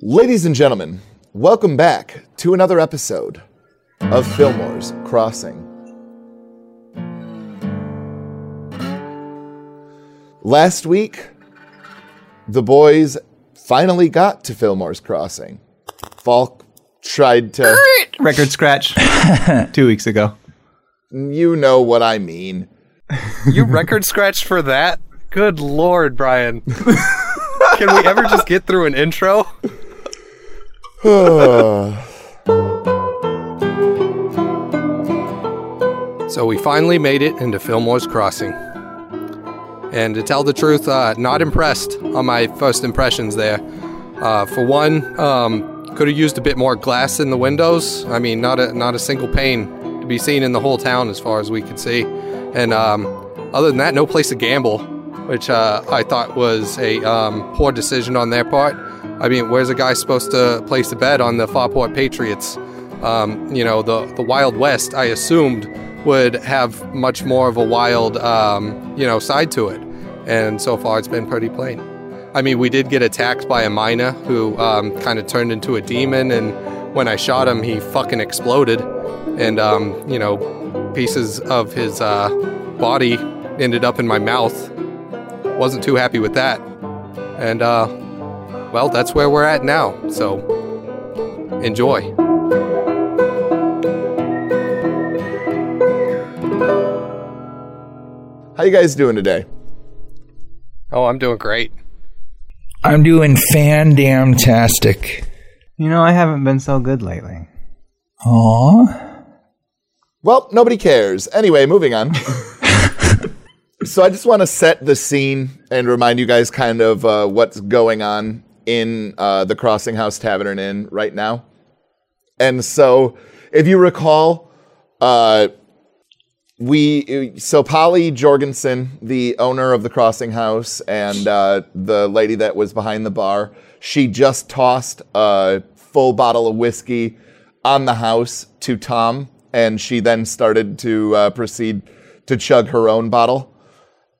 Ladies and gentlemen, welcome back to another episode of Fillmore's Crossing. Last week, the boys finally got to Fillmore's Crossing. Falk tried to. Record scratch two weeks ago. You know what I mean. You record scratched for that? Good lord, Brian. Can we ever just get through an intro? so we finally made it into Fillmore's Crossing. And to tell the truth, uh, not impressed on my first impressions there. Uh, for one, um, could have used a bit more glass in the windows. I mean, not a not a single pane to be seen in the whole town as far as we could see. And um, other than that, no place to gamble, which uh, I thought was a um, poor decision on their part. I mean, where's a guy supposed to place a bet on the Farport Patriots? Um, you know, the the Wild West. I assumed would have much more of a wild, um, you know, side to it. And so far, it's been pretty plain. I mean, we did get attacked by a miner who um, kind of turned into a demon, and when I shot him, he fucking exploded, and um, you know, pieces of his uh, body ended up in my mouth. Wasn't too happy with that, and uh, well, that's where we're at now. So enjoy. How you guys doing today? Oh, I'm doing great. I'm doing fan damn tastic. You know, I haven't been so good lately. Aw. Well, nobody cares. Anyway, moving on. so I just want to set the scene and remind you guys kind of uh, what's going on in uh, the Crossing House Tavern and Inn right now. And so, if you recall, uh, we so Polly Jorgensen, the owner of the Crossing House, and uh, the lady that was behind the bar, she just tossed a full bottle of whiskey on the house to Tom, and she then started to uh, proceed to chug her own bottle,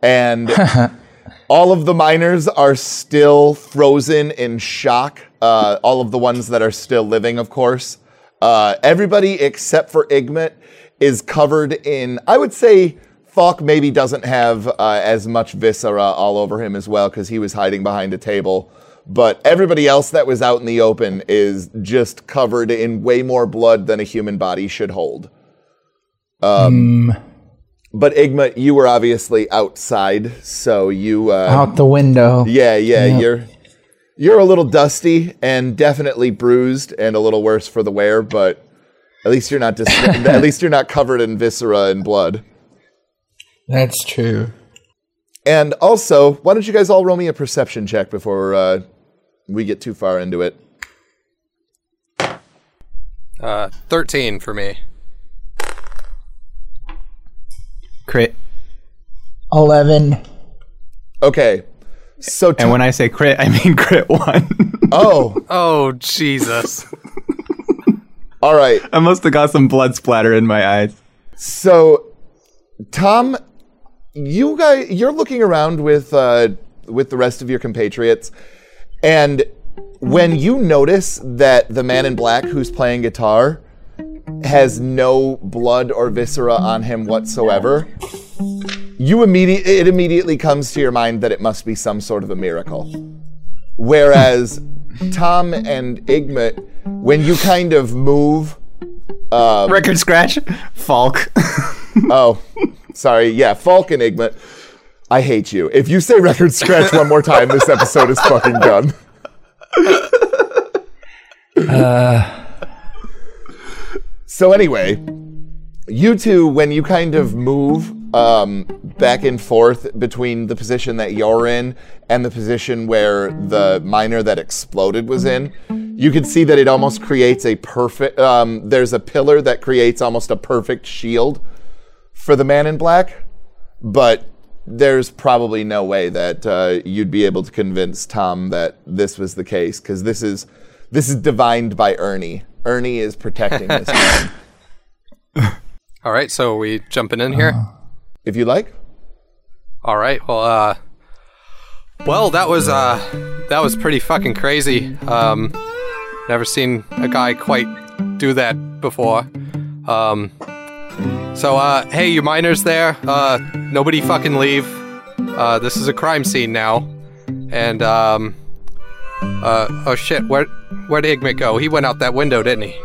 and all of the miners are still frozen in shock. Uh, all of the ones that are still living, of course. Uh, everybody except for Igmit is covered in, I would say, Falk maybe doesn't have uh, as much viscera all over him as well because he was hiding behind a table. But everybody else that was out in the open is just covered in way more blood than a human body should hold. Um, But Igma, you were obviously outside, so you uh, Out the window. yeah, yeah, Yep. you're you're a little dusty and definitely bruised and a little worse for the wear, but at least you're not dis- at least you're not covered in viscera and blood. That's true. And also, why don't you guys all roll me a perception check before uh, we get too far into it? Uh, 13 for me. Crit. 11. Okay. So And when I say crit, I mean crit one. oh, Oh, Jesus. all right. I must have got some blood splatter in my eyes. So, Tom, you guys, you're looking around with uh, with the rest of your compatriots, and when you notice that the man in black who's playing guitar has no blood or viscera on him whatsoever, you immediate it immediately comes to your mind that it must be some sort of a miracle. Whereas Tom and Igmit, when you kind of move. Um, Record scratch. Falk. Oh, sorry. Yeah, Falk and Igmit. I hate you. If you say record scratch one more time, this episode is fucking done. So anyway, you two, when you kind of move um, back and forth between the position that you're in and the position where the miner that exploded was in, you can see that it almost creates a perfect. Um, there's a pillar that creates almost a perfect shield for the man in black, but there's probably no way that uh, you'd be able to convince Tom that this was the case because this is this is divined by Ernie. Ernie is protecting this man. All right, so we jumping in here. If you like. All right. Well, uh, Well, that was uh, that was pretty fucking crazy. Um, never seen a guy quite do that before. Um, so uh, hey, you miners there, uh, nobody fucking leave. Uh, this is a crime scene now, and um, uh, oh shit, where where'd Igmit go? He went out that window, didn't he?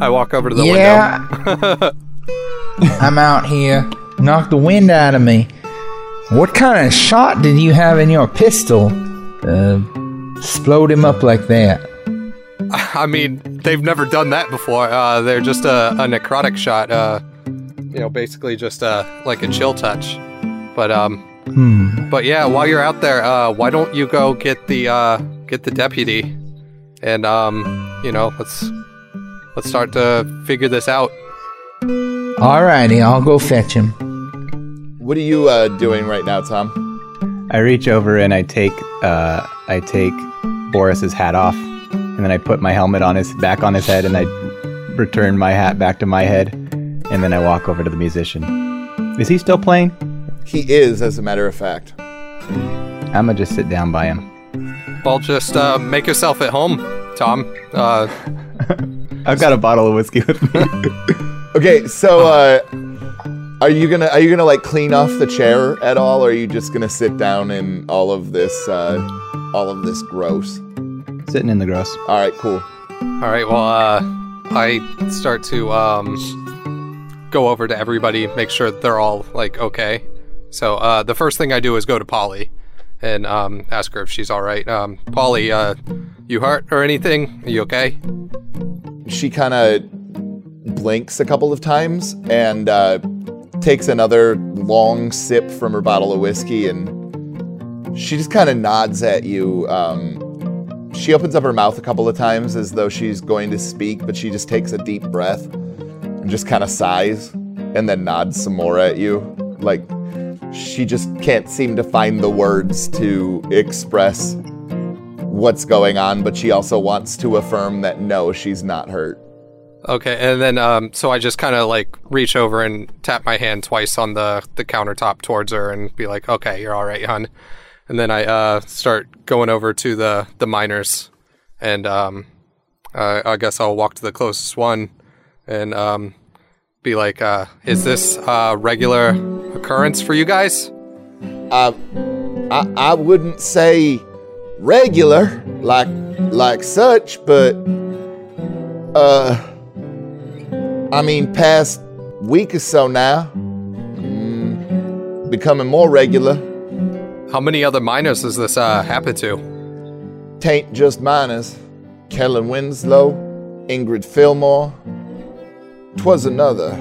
I walk over to the window. yeah. I'm out here. Knock the wind out of me. What kind of shot did you have in your pistol? Uh, explode him up like that. I mean, they've never done that before. Uh, they're just a, a necrotic shot. Uh, you know, basically just uh, like a chill touch. But um, Hmm. But yeah, while you're out there, uh, why don't you go get the uh, get the deputy, and um, you know, let's let's start to figure this out. Alrighty, I'll go fetch him. What are you uh, doing right now, Tom? I reach over and I take uh, I take Boris's hat off, and then I put my helmet on his back on his head, and I return my hat back to my head, and then I walk over to the musician. Is he still playing? He is, as a matter of fact. I'm gonna just sit down by him. Well, just uh, make yourself at home, Tom. Uh, I've got a bottle of whiskey with me. Okay, so uh, are you gonna are you gonna like clean off the chair at all, or are you just gonna sit down in all of this uh, all of this gross? Sitting in the gross. All right, cool. all right. Well, uh, I start to um, go over to everybody, make sure they're all like okay. So uh, the first thing I do is go to Polly and um, ask her if she's all right. Um, Polly, uh, you hurt or anything? Are you okay? She kind of blinks a couple of times and uh, takes another long sip from her bottle of whiskey, and she just kind of nods at you. Um, she opens up her mouth a couple of times as though she's going to speak, but she just takes a deep breath and just kind of sighs and then nods some more at you. Like she just can't seem to find the words to express what's going on, but she also wants to affirm that no, she's not hurt. Okay, and then um, so I just kind of like reach over and tap my hand twice on the the countertop towards her and be like, "Okay, you're all right, hon." And then I uh, start going over to the the miners, and um, uh, I guess I'll walk to the closest one and um, be like, uh, "Is this a regular occurrence for you guys?" I, I I wouldn't say regular like like such, but uh, I mean past week or so now, mm, becoming more regular. How many other miners does this uh, happened to? Tain't just miners. Kellen Winslow, Ingrid Fillmore. Twas another.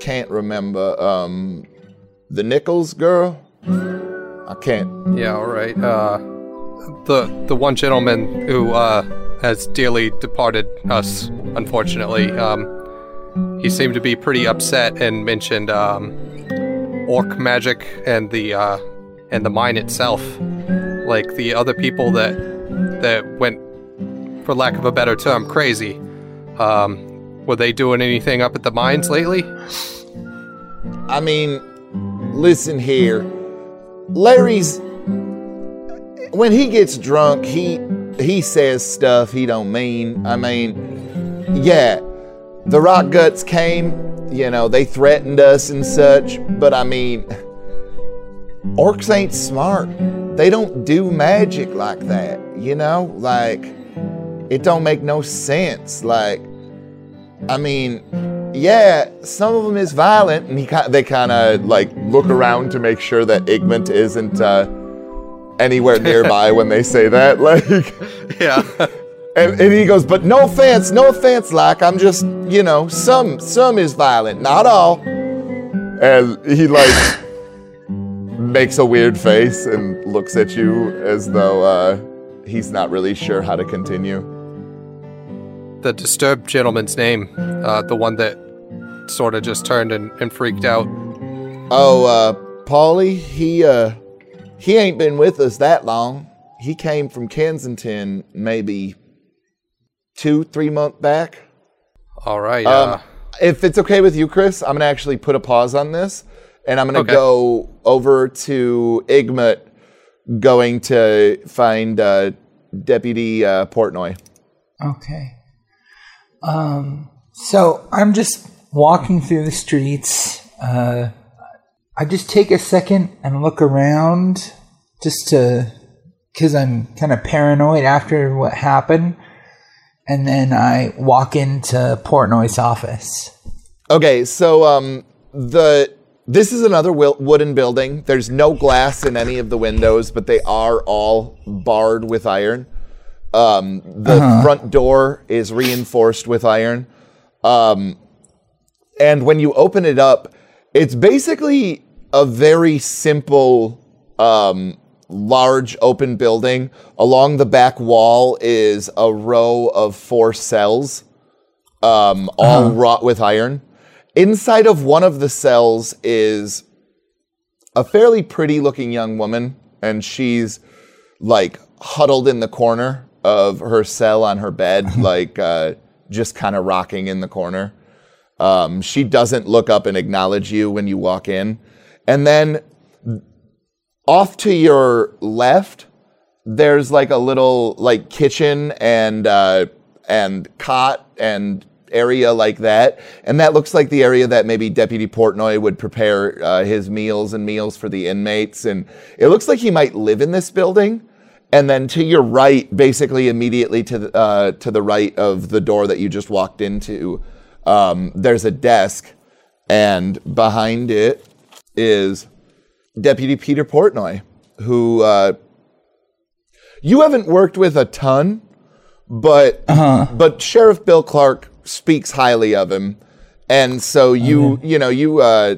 Can't remember. Um, the Nichols girl. I can't Yeah, all right. Uh, the the one gentleman who uh, has dearly departed us, unfortunately. Um, he seemed to be pretty upset and mentioned um, orc magic and the uh, and the mine itself. Like the other people that that went, for lack of a better term, crazy. Um, were they doing anything up at the mines lately? I mean, listen here. Larry's when he gets drunk, he he says stuff he don't mean. I mean, yeah, the rock guts came, you know, they threatened us and such, but I mean, orcs ain't smart. They don't do magic like that, you know? Like it don't make no sense. Like I mean, yeah, some of them is violent, and he they kind of like look around to make sure that Igmont isn't uh, anywhere nearby when they say that. Like, Yeah. and, and he goes, "But no offense, no offense. Like, I'm just, you know, some some is violent, not all." And he like makes a weird face and looks at you as though uh, he's not really sure how to continue. The disturbed gentleman's name, uh, the one that sort of just turned and, and freaked out. Oh, uh, Paulie, he, uh, he ain't been with us that long. He came from Kensington maybe two, three months back. All right. Uh, Um, if it's okay with you, Chris, I'm gonna actually put a pause on this, and I'm going to Okay. go over to Igmit, going to find uh, Deputy uh, Portnoy. Okay. Um, so I'm just walking through the streets. Uh, I just take a second and look around just to, because I'm kind of paranoid after what happened. And then I walk into Portnoy's office. Okay, so um, the this is another wooden building. There's no glass in any of the windows, but they are all barred with iron. Um, the front door is reinforced with iron, um, and when you open it up, it's basically a very simple, um, large open building. Along the back wall is a row of four cells um, all wrought with iron. Inside of one of the cells is a fairly pretty looking young woman, and she's like huddled in the corner of her cell on her bed, like uh, just kind of rocking in the corner. Um, she doesn't look up and acknowledge you when you walk in. And then off to your left, there's like a little like kitchen and uh, and cot and area like that, and that looks like the area that maybe Deputy Portnoy would prepare uh, his meals and meals for the inmates, and it looks like he might live in this building. And then to your right, basically immediately to the, uh, to the right of the door that you just walked into, um, there's a desk, and behind it is Deputy Peter Portnoy, who uh, you haven't worked with a ton, but but Sheriff Bill Clark speaks highly of him, and so you you know you uh,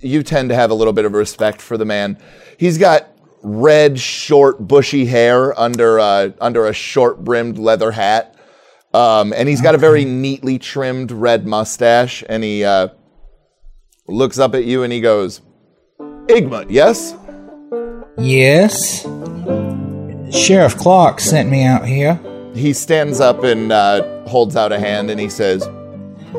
you tend to have a little bit of respect for the man. He's got red, short, bushy hair under uh, under a short brimmed leather hat, um, and he's got a very neatly trimmed red mustache, and he uh, looks up at you and he goes, "Igmit, yes." Yes. Sheriff Clark sent me out here. He stands up and uh, holds out a hand and he says,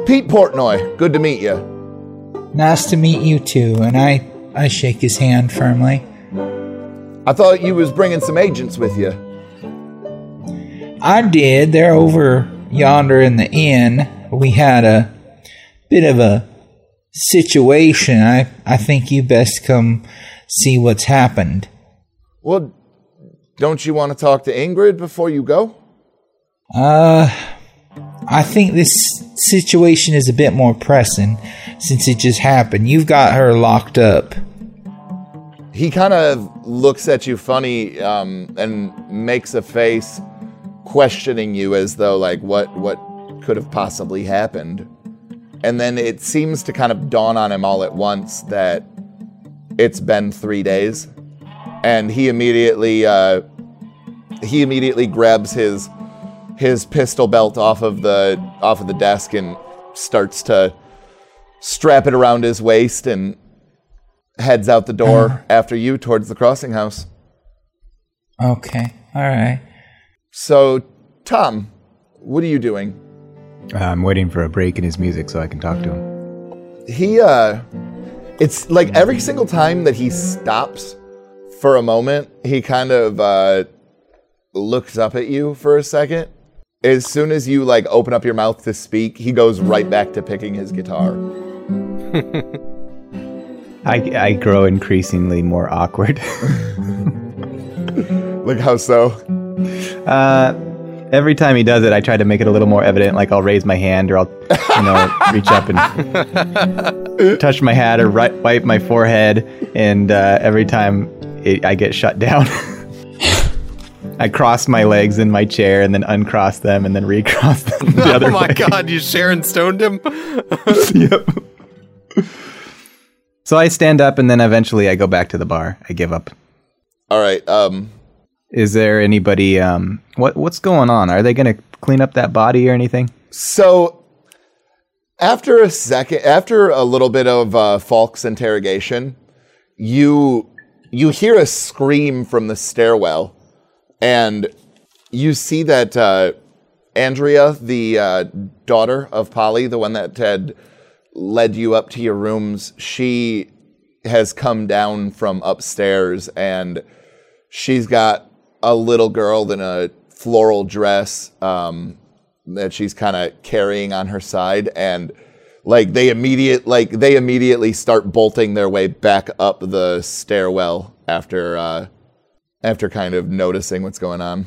Pete Portnoy, good to meet you. Nice to meet you too. And I, I shake his hand firmly. I thought you was bringing some agents with you. I did. They're over yonder in the inn. We had a bit of a situation. I, I think you best come see what's happened. Well, don't you want to talk to Ingrid before you go? Uh, I think this situation is a bit more pressing since it just happened. You've got her locked up. He kind of looks at you funny um, and makes a face questioning you as though like what what could have possibly happened. And then it seems to kind of dawn on him all at once that it's been 3 days and he immediately uh, he immediately grabs his his pistol belt off of the off of the desk and starts to strap it around his waist and heads out the door after you towards the crossing house. Okay, all right. So, Tom, what are you doing? I'm waiting for a break in his music so I can talk to him. He uh it's like every single time that he stops for a moment, he kind of uh looks up at you for a second. As soon as you like open up your mouth to speak, he goes right back to picking his guitar. I, I grow increasingly more awkward. Like how so? Uh, every time he does it, I try to make it a little more evident. Like I'll raise my hand, or I'll, you know, reach up and touch my hat, or ri- wipe my forehead. And uh, every time it, I get shut down, I cross my legs in my chair and then uncross them and then recross them the other oh my way. god, you Sharon stoned him? yep. So I stand up and then eventually I go back to the bar. I give up. All right. Um Is there anybody? Um, what what's going on? Are they going to clean up that body or anything? So, after a second, after a little bit of uh, Falk's interrogation, you you hear a scream from the stairwell, and you see that uh, Andrea, the uh, daughter of Polly, the one that had led you up to your rooms, she has come down from upstairs and she's got a little girl in a floral dress um, that she's kind of carrying on her side and like they immediate like they immediately start bolting their way back up the stairwell after uh, after kind of noticing what's going on.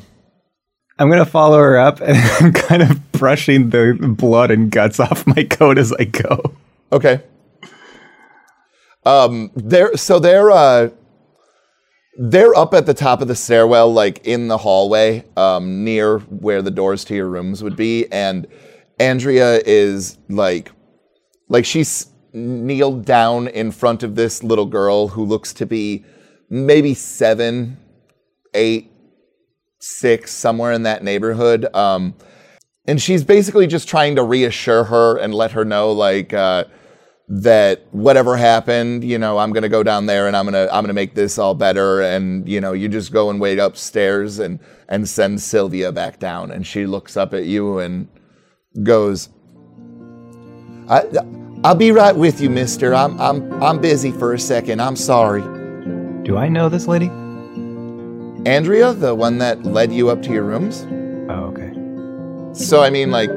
I'm gonna follow her up, and I'm kind of brushing the blood and guts off my coat as I go. Okay. Um, they're so they're uh, they're up at the top of the stairwell, like in the hallway, um, near where the doors to your rooms would be, and Andrea is like, like she's kneeled down in front of this little girl who looks to be maybe seven, eight, six, somewhere in that neighborhood. Um, and she's basically just trying to reassure her and let her know, like, uh, that whatever happened, you know, I'm gonna go down there and I'm gonna I'm gonna make this all better, and you know, you just go and wait upstairs and and send Sylvia back down. And she looks up at you and goes, I, I'll be right with you, Mister. I'm I'm I'm busy for a second. I'm sorry. Do I know this lady? Andrea, the one that led you up to your rooms. Oh, okay. So I mean, like,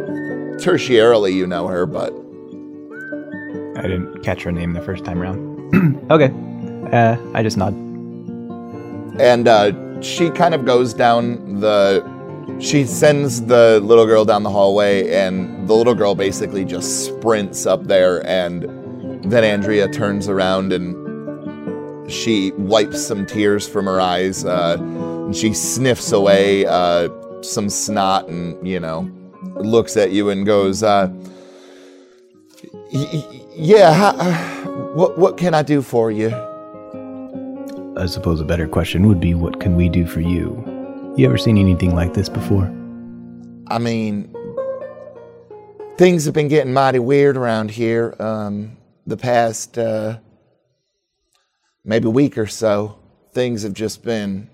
tertiarily, you know her, but I didn't catch her name the first time around. okay. Uh, I just nod. and uh, she kind of goes down the. She sends the little girl down the hallway, and the little girl basically just sprints up there, and then Andrea turns around and she wipes some tears from her eyes, uh, and she sniffs away uh, some snot, and you know, looks at you and goes, uh, "Yeah, ha- what what can I do for you?" I suppose a better question would be, what can we do for you? You ever seen anything like this before? I mean, things have been getting mighty weird around here. Um, the past uh, maybe a week or so, things have just been,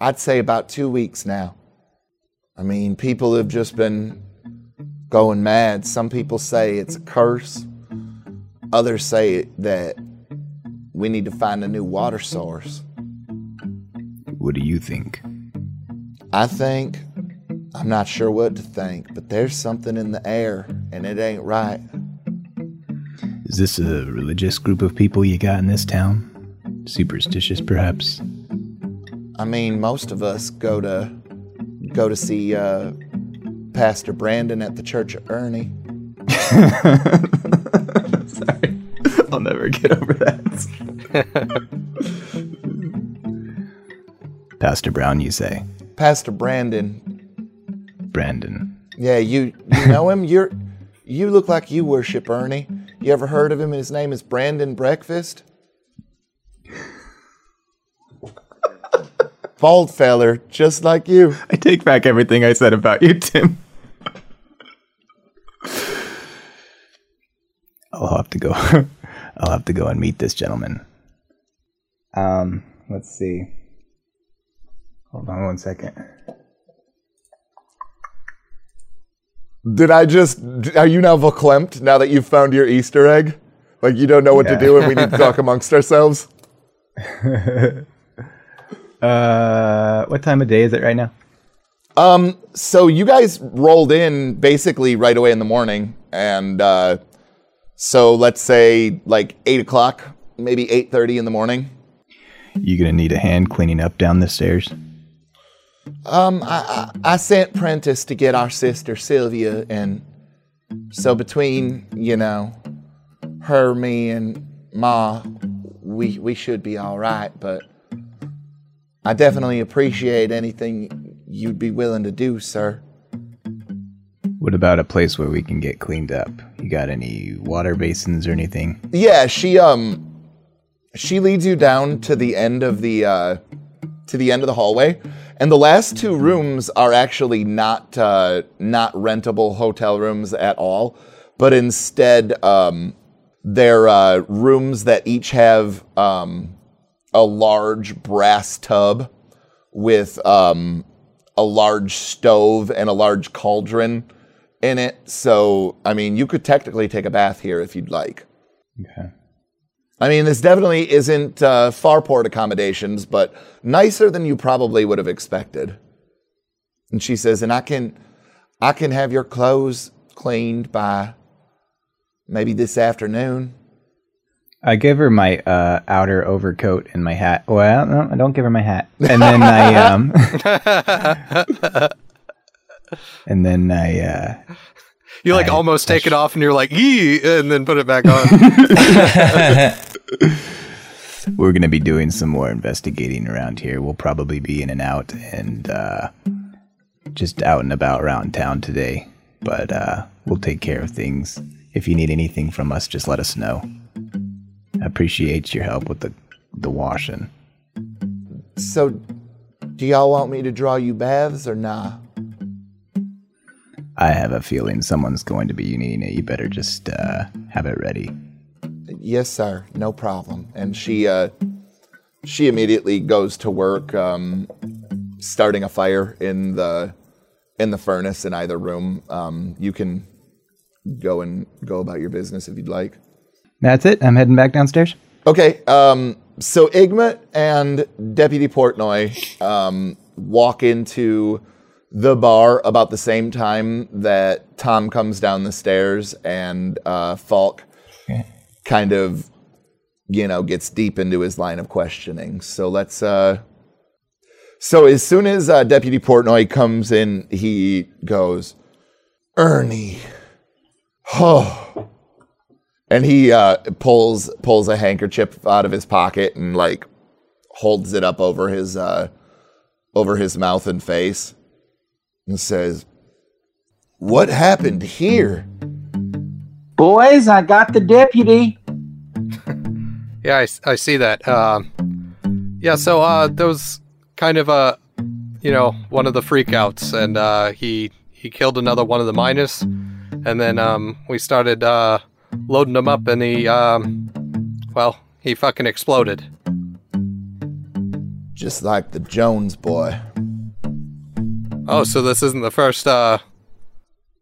I'd say, about two weeks now. I mean, people have just been going mad. Some people say it's a curse. Others say that we need to find a new water source. What do you think? I think, I'm not sure what to think, but there's something in the air and it ain't right. Is this a religious group of people you got in this town? Superstitious, perhaps? I mean, most of us go to go to see uh, Pastor Brandon at the Church of Ernie. Sorry. I'll never get over that. Pastor Brown, you say? Pastor Brandon, Brandon. yeah, you you know him. You're you look like you worship Ernie. You ever heard of him? His name is Brandon Breakfast. Bald feller, just like you. I take back everything I said about you, Tim. I'll have to go. I'll have to go and meet this gentleman. Um, let's see. Hold on one second. Did I just? Are you now verklempt now that you've found your Easter egg? Like you don't know what to do and we need to talk amongst ourselves? Uh, what time of day is it right now? Um, so you guys rolled in basically right away in the morning, and uh, so let's say like eight o'clock, maybe eight thirty in the morning. You gonna need a hand cleaning up down the stairs? Um, I, I, I sent Prentice to get our sister Sylvia, and so between you know her, me, and Ma, we we should be all right. But I definitely appreciate anything you'd be willing to do, sir. What about a place where we can get cleaned up? You got any water basins or anything? Yeah, she um she leads you down to the end of the uh to the end of the hallway. And the last two rooms are actually not uh not rentable hotel rooms at all, but instead um they're uh rooms that each have um a large brass tub with um a large stove and a large cauldron in it. So, I mean, you could technically take a bath here if you'd like. Okay. I mean, this definitely isn't uh, Farport accommodations, but nicer than you probably would have expected. And she says, "And I can, I can have your clothes cleaned by maybe this afternoon." I give her my uh, outer overcoat and my hat. Well, no, I don't give her my hat. And then I um, and then I uh, You like I- almost take it off and you're like, yee, and then put it back on. we're gonna be doing some more investigating around here. We'll probably be in and out and uh, just out and about around town today. But uh, we'll take care of things. If you need anything from us, just let us know. I appreciate your help with the the washing. So, do y'all want me to draw you baths or nah? I have a feeling someone's going to be needing it. You better just uh, have it ready. Yes, sir. No problem. And she uh, she immediately goes to work, um, starting a fire in the in the furnace in either room. Um, you can go and go about your business if you'd like. That's it. I'm heading back downstairs. Okay. Um, so Igmit and Deputy Portnoy um, walk into the bar about the same time that Tom comes down the stairs and uh, Falk kind of, you know, gets deep into his line of questioning. So let's. Uh, so as soon as uh, Deputy Portnoy comes in, he goes, Ernie. Oh and he uh, pulls pulls a handkerchief out of his pocket and like holds it up over his uh, over his mouth and face and says, "What happened here?" Boys, I got the deputy. yeah, I see that. Um, yeah, so uh, there was kind of a, you know, one of the freakouts, and uh, he he killed another one of the miners, and then um, we started uh, loading him up, and he, um, well, he fucking exploded. Just like the Jones boy. Oh, so this isn't the first uh,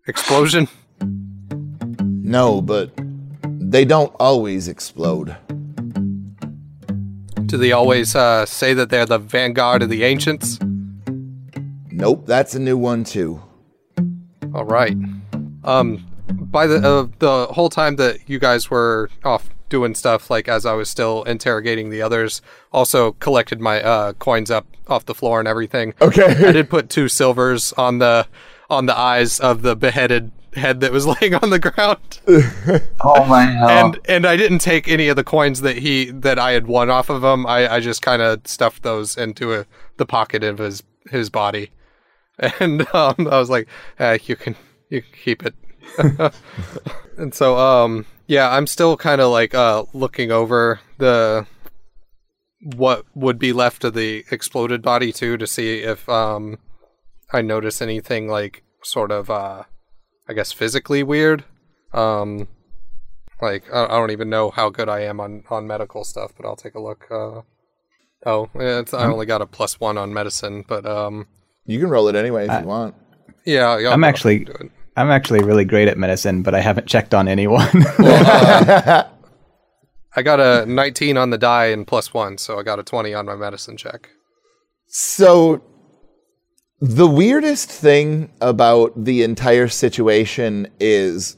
explosion? No, but they don't always explode. Do they always uh, say that they're the vanguard of the ancients? Nope, that's a new one too. All right. Um, by the uh, the whole time that you guys were off doing stuff, like as I was still interrogating the others, also collected my uh, coins up off the floor and everything. Okay, I did put two silvers on the on the eyes of the beheaded head that was laying on the ground, Oh my hell. and and I didn't take any of the coins that he that I had won off of him. I, I just kind of stuffed those into a, the pocket of his his body, and um, I was like, uh, "You can you can keep it." and so, um, yeah, I'm still kind of like uh, looking over the what would be left of the exploded body too to see if um, I notice anything like sort of uh, I guess physically weird. Um, like I, I don't even know how good I am on on medical stuff, but I'll take a look. Uh, oh, it's, I only got a plus one on medicine, but um, You can roll it anyway if you want. yeah, yeah, I'm I'll actually it. I'm actually really great at medicine, but I haven't checked on anyone. I got a 19 on the die and plus one, so I got a 20 on my medicine check. So, the weirdest thing about the entire situation is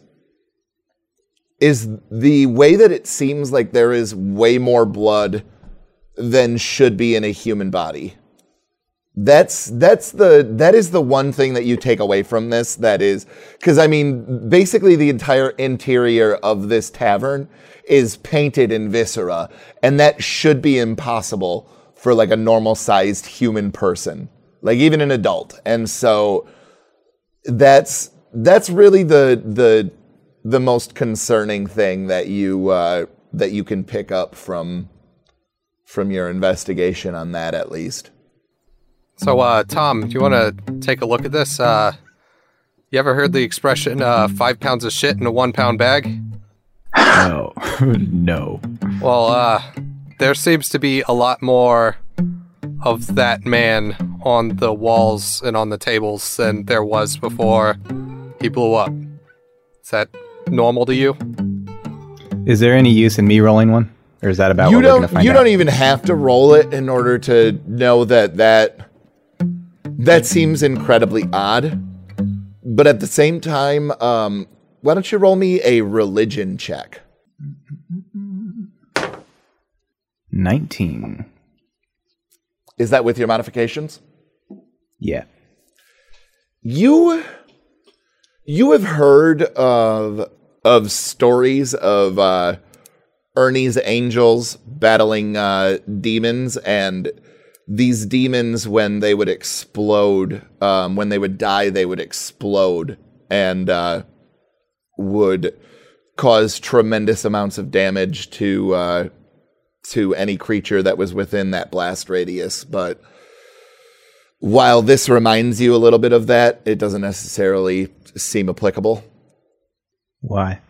is the way that it seems like there is way more blood than should be in a human body. That's that's the that is the one thing that you take away from this that is cuz I mean basically the entire interior of this tavern is painted in viscera and that should be impossible for like a normal sized human person like even an adult and so that's that's really the the the most concerning thing that you uh, that you can pick up from from your investigation on that at least. So, uh, Tom, do you want to take a look at this? Uh, you ever heard the expression uh, five pounds of shit in a one pound bag? no, no. Well, uh, there seems to be a lot more of that man on the walls and on the tables than there was before. he blew up. Is that normal to you? Is there any use in me rolling one, or is that about you what we're gonna don't find you out? don't even have to roll it in order to know that that that seems incredibly odd but at the same time um why don't you roll me a religion check Nineteen. is that with your modifications Yeah. you you have heard of of stories of uh Ernie's angels battling uh demons and these demons when they would explode um when they would die they would explode and uh would cause tremendous amounts of damage to uh to any creature that was within that blast radius but while this reminds you a little bit of that, it doesn't necessarily seem applicable. Why?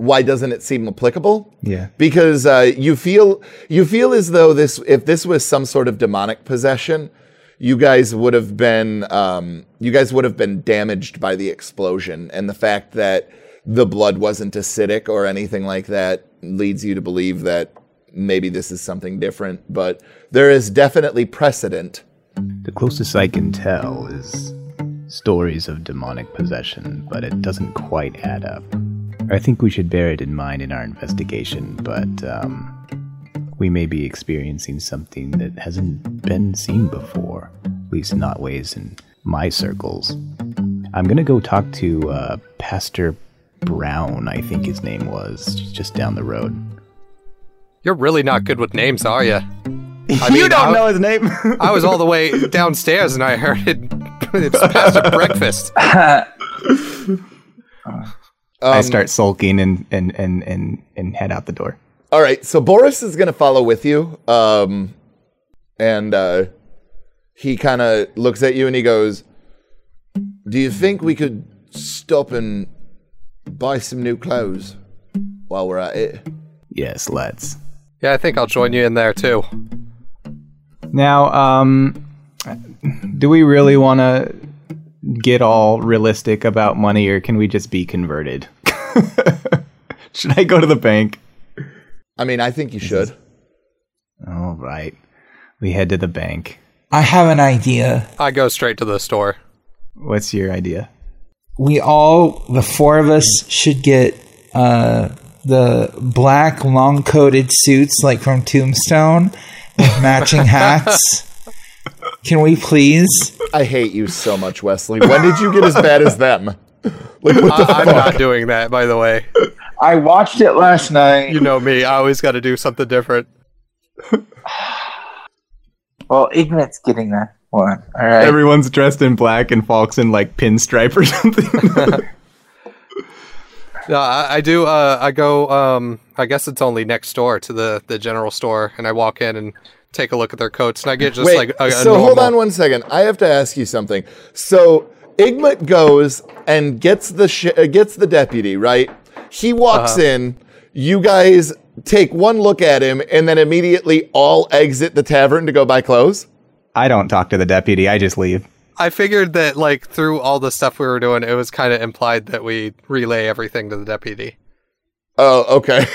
Why doesn't it seem applicable? Yeah. Because uh, you feel you feel as though this, if this was some sort of demonic possession, you guys would have been um, you guys would have been damaged by the explosion, and the fact that the blood wasn't acidic or anything like that leads you to believe that maybe this is something different. But there is definitely precedent The closest I can tell is stories of demonic possession, but it doesn't quite add up. I think we should bear it in mind in our investigation, but um, we may be experiencing something that hasn't been seen before, at least not ways in my circles. I'm gonna go talk to uh, Pastor Brown, I think his name was, just down the road. You're really not good with names, are you? I you mean, don't I- know his name? I was all the way downstairs and I heard it. It's past breakfast. I start sulking and, and, and, and, and head out the door. All right, so Boris is going to follow with you. Um, and uh, he kind of looks at you and he goes, Do you think we could stop and buy some new clothes while we're at it? Yes, let's. Yeah, I think I'll join you in there too. Now, um, do we really want to get all realistic about money, or can we just be converted? Should I go to the bank? I mean, I think you should. All right, we head to the bank. I have an idea. I go straight to the store. What's your idea? We all, the four of us, should get uh, the black long coated suits like from Tombstone with matching hats. Can we please? I hate you so much, Wesley. When did you get as bad as them? Like, what the I, I'm not doing that, by the way. I watched it last night. You know me. I always got to do something different. Well, Ignat's getting that one. All right. Everyone's dressed in black and Falk's in like pinstripe or something. No, I, I do. Uh, I go. Um, I guess it's only next door to the the general store, and I walk in and take a look at their coats, and I get just Wait, like a, a so hold on one second. I have to ask you something. So Igmit goes and gets the sh- uh, gets the deputy right. He walks Uh-huh. in. You guys take one look at him and then immediately all exit the tavern to go buy clothes. I don't talk to the deputy. I just leave. I figured that like through all the stuff we were doing, it was kind of implied that we relay everything to the deputy. Oh, okay.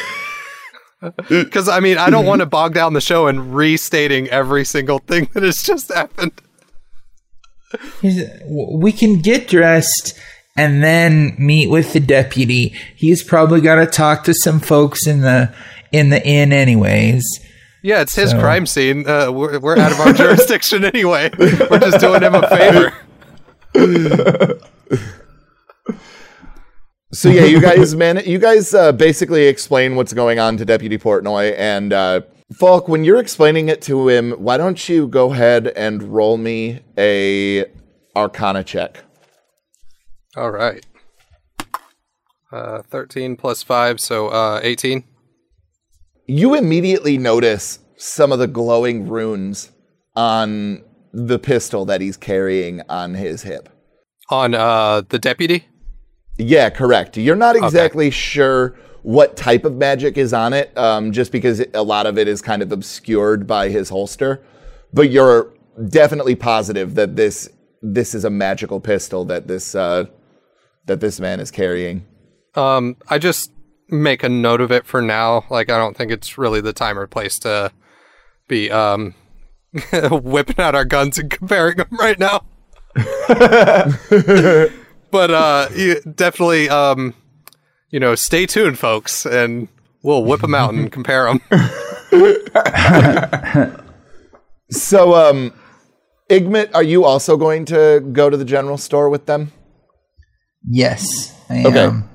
Because I mean, I don't want to bog down the show and restating every single thing that has just happened. We can get dressed and then meet with the deputy. He's probably got to talk to some folks in the in the inn, anyways. Yeah, it's his So- crime scene. Uh, we're, we're out of our jurisdiction anyway. We're just doing him a favor. So yeah, you guys, man, you guys uh, basically explain what's going on to Deputy Portnoy and uh, Falk. When you're explaining it to him, why don't you go ahead and roll me a Arcana check? All right. Uh, 13 plus 5, so uh, 18. You immediately notice some of the glowing runes on the pistol that he's carrying on his hip. On uh, the deputy? Yeah, correct. You're not exactly sure what type of magic is on it, um, just because a lot of it is kind of obscured by his holster. But you're definitely positive that this this is a magical pistol that this uh, that this man is carrying. Um, I just make a note of it for now. Like, I don't think it's really the time or place to be um whipping out our guns and comparing them right now. but uh, you definitely um, you know, stay tuned, folks, and we'll whip them out and compare them. So, um, Igmit, are you also going to go to the general store with them? Yes, I Okay. am.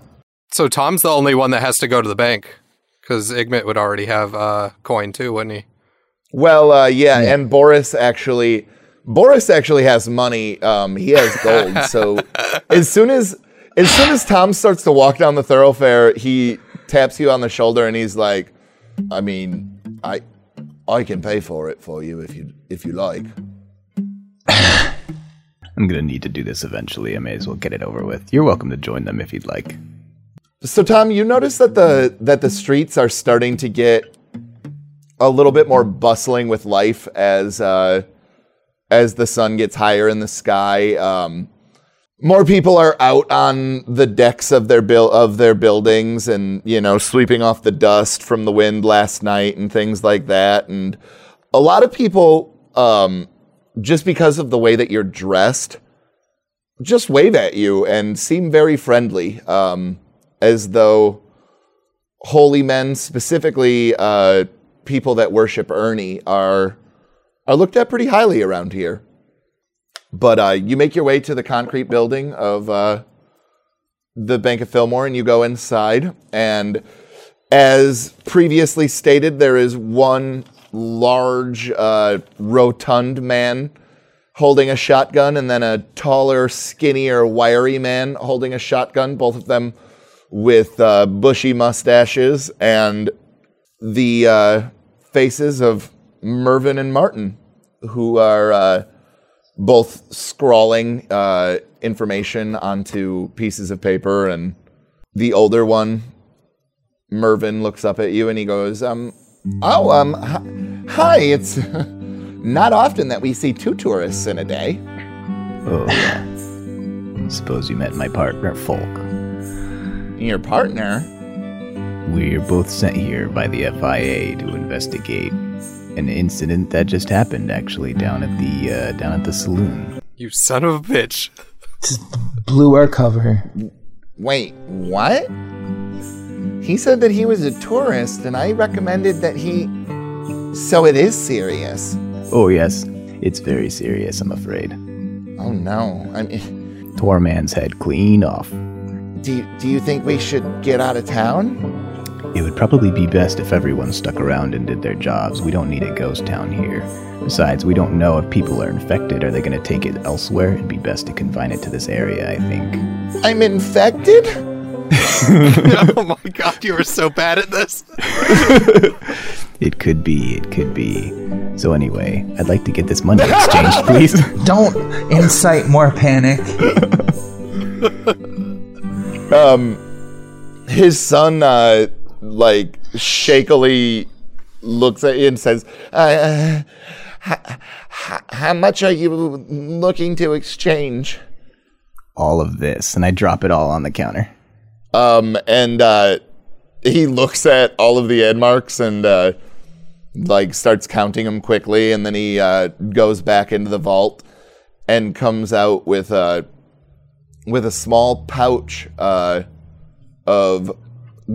so Tom's the only one that has to go to the bank because Igmit would already have uh, coin too, wouldn't he? Well, uh, yeah, and Boris actually, Boris actually has money. Um, he has gold. so as soon as as soon as Tom starts to walk down the thoroughfare, he taps you on the shoulder and he's like, "I mean, I I can pay for it for you if you if you like." I'm gonna need to do this eventually. I may as well get it over with. You're welcome to join them if you'd like. So Tom, you notice that the that the streets are starting to get a little bit more bustling with life as uh, as the sun gets higher in the sky. Um, more people are out on the decks of their buil- of their buildings and you know sweeping off the dust from the wind last night and things like that. And a lot of people, um, just because of the way that you're dressed, just wave at you and seem very friendly. Um, as though holy men, specifically uh, people that worship Ernie, are are looked at pretty highly around here. But uh, you make your way to the concrete building of uh, the Bank of Fillmore, and you go inside. And as previously stated, there is one large, uh, rotund man holding a shotgun, and then a taller, skinnier, wiry man holding a shotgun. Both of them with uh, bushy mustaches and the uh, faces of Mervyn and Martin, who are uh, both scrawling uh, information onto pieces of paper. And the older one, Mervyn, looks up at you and he goes, um, "Oh, um, hi, hi it's." Not often that we see two tourists in a day. Oh, yeah. Suppose you met my partner, Falk. Your partner? We're both sent here by the FIA to investigate an incident that just happened, actually, down at the uh, down at the saloon. You son of a bitch. Blew our cover. Wait, what? He said that he was a tourist, and I recommended that he. So it is serious. Oh yes, it's very serious. I'm afraid. Oh no. I mean, Tore man's head clean off. do you, do you think we should get out of town? It would probably be best if everyone stuck around and did their jobs. We don't need a ghost town here. Besides, we don't know if people are infected. Are they going to take it elsewhere? It'd be best to confine it to this area, I think. I'm infected? oh my god, you are so bad at this. It could be, it could be. So, anyway, I'd like to get this money exchanged, please. Don't incite more panic. Um his son, uh, like, shakily looks at you and says, uh, h- h- How much are you looking to exchange? all of this, and I drop it all on the counter. Um, and uh, he looks at all of the ed marks and uh, like starts counting them quickly, and then he uh, goes back into the vault and comes out with a with a small pouch uh, of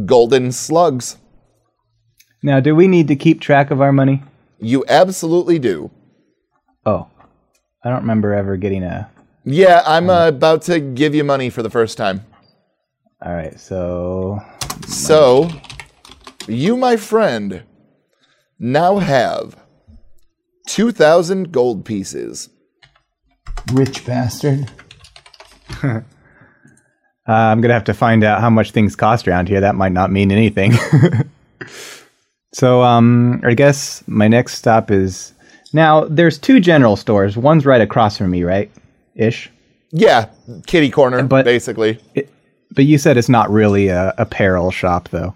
golden slugs. Now, do we need to keep track of our money? You absolutely do. Oh, I don't remember ever getting a. Yeah, I'm uh, about to give you money for the first time. All right, so So, you, my friend, now have 2,000 gold pieces. Rich bastard. uh, I'm gonna have to find out how much things cost around here. That might not mean anything. so, um, I guess my next stop is now. There's two general stores. One's right across from me, right? Ish. Yeah, kitty corner, But- basically. But you said it's not really a apparel shop, though.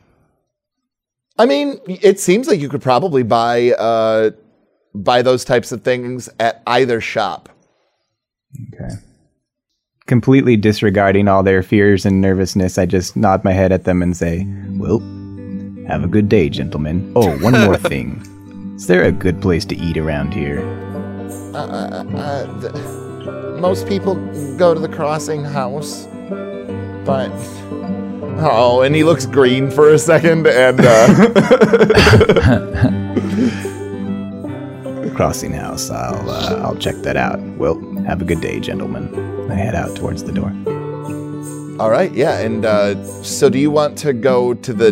I mean, it seems like you could probably buy uh, buy those types of things at either shop. Okay. Completely disregarding all their fears and nervousness, I just nod my head at them and say, Well, have a good day, gentlemen. Oh, one more thing. Is there a good place to eat around here? Uh, uh, uh, the, most people go to the crossing house, but oh, and he looks green for a second, and uh, Crossing house. I'll uh, I'll check that out. Well, have a good day, gentlemen. I head out towards the door. all right, yeah. And uh, so, do you want to go to the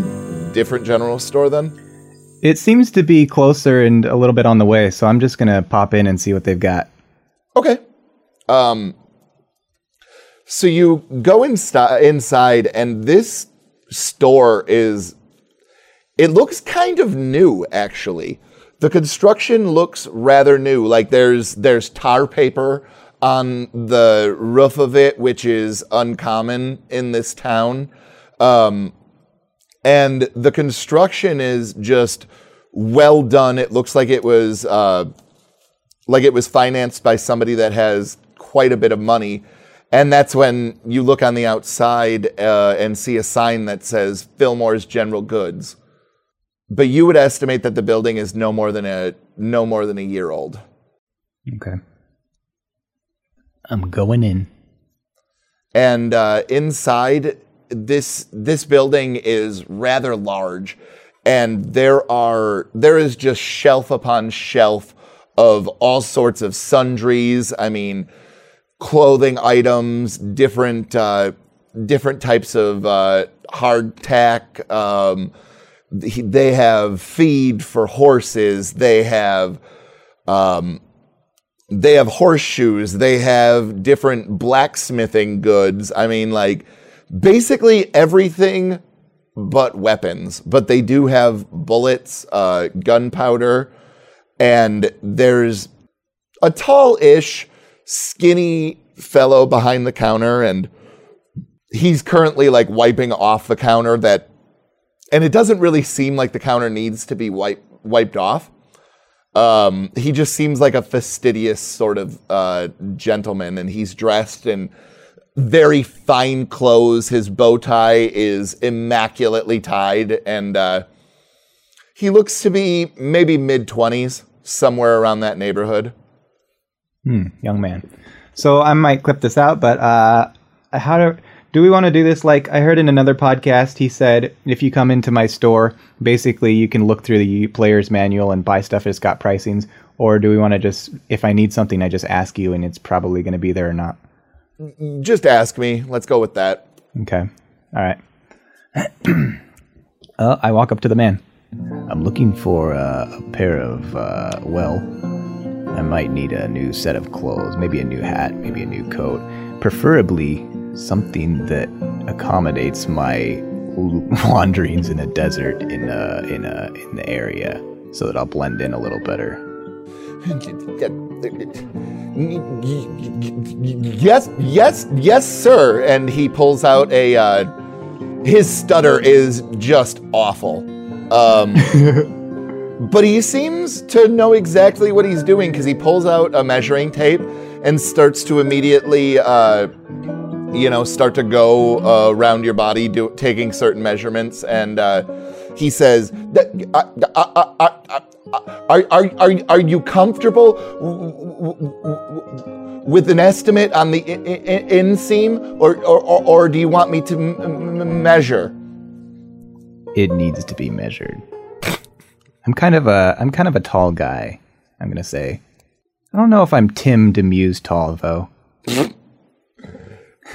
different general store then? It seems to be closer and a little bit on the way, so I'm just gonna pop in and see what they've got. Okay. Um. So you go inside, and this store is. It looks kind of new, actually. The construction looks rather new. Like there's there's tar paper on the roof of it, which is uncommon in this town. Um, and the construction is just well done. It looks like it was uh, like it was financed by somebody that has quite a bit of money. And that's when you look on the outside uh, and see a sign that says Fillmore's General Goods. But you would estimate that the building is no more than a no more than a year old. Okay. I'm going in. and uh, inside this this building is rather large. And there are there is just shelf upon shelf of all sorts of sundries. I mean clothing items different uh, different types of uh, hardtack. Um, they have feed for horses. They have um, they have horseshoes they have different blacksmithing goods. I mean like basically everything but weapons. But they do have bullets uh, gunpowder and there's a tall-ish skinny fellow behind the counter and he's currently like wiping off the counter that and it doesn't really seem like the counter needs to be wipe, wiped off um, he just seems like a fastidious sort of uh, gentleman, and he's dressed in very fine clothes. His bow tie is immaculately tied, and uh, he looks to be maybe mid twenties, somewhere around that neighborhood. Hmm, young man. So I might clip this out, but uh, how do do we want to do this? Like I heard in another podcast, he said if you come into my store, basically you can look through the player's manual and buy stuff that's got pricings. Or do we want to just, if I need something, I just ask you, and it's probably going to be there or not? Just ask me. Let's go with that. Okay. All right. uh, I walk up to the man. I'm looking for uh, a pair of, uh, well, I might need a new set of clothes, maybe a new hat, maybe a new coat, preferably something that accommodates my wanderings in a desert in a, in a, in the area, so that I'll blend in a little better. Yes, yes, yes, sir. And he pulls out a. Uh, his stutter is just awful. Um, but he seems to know exactly what he's doing because he pulls out a measuring tape and starts to immediately, uh, you know, start to go uh, around your body, do, taking certain measurements. And uh, he says, that, are, are, are, are you comfortable w- w- w- with an estimate on the in- in- inseam, or, or, or, or do you want me to m- m- measure? It needs to be measured. I'm kind of a I'm kind of a tall guy. I'm gonna say. I don't know if I'm Tim Demuse tall though.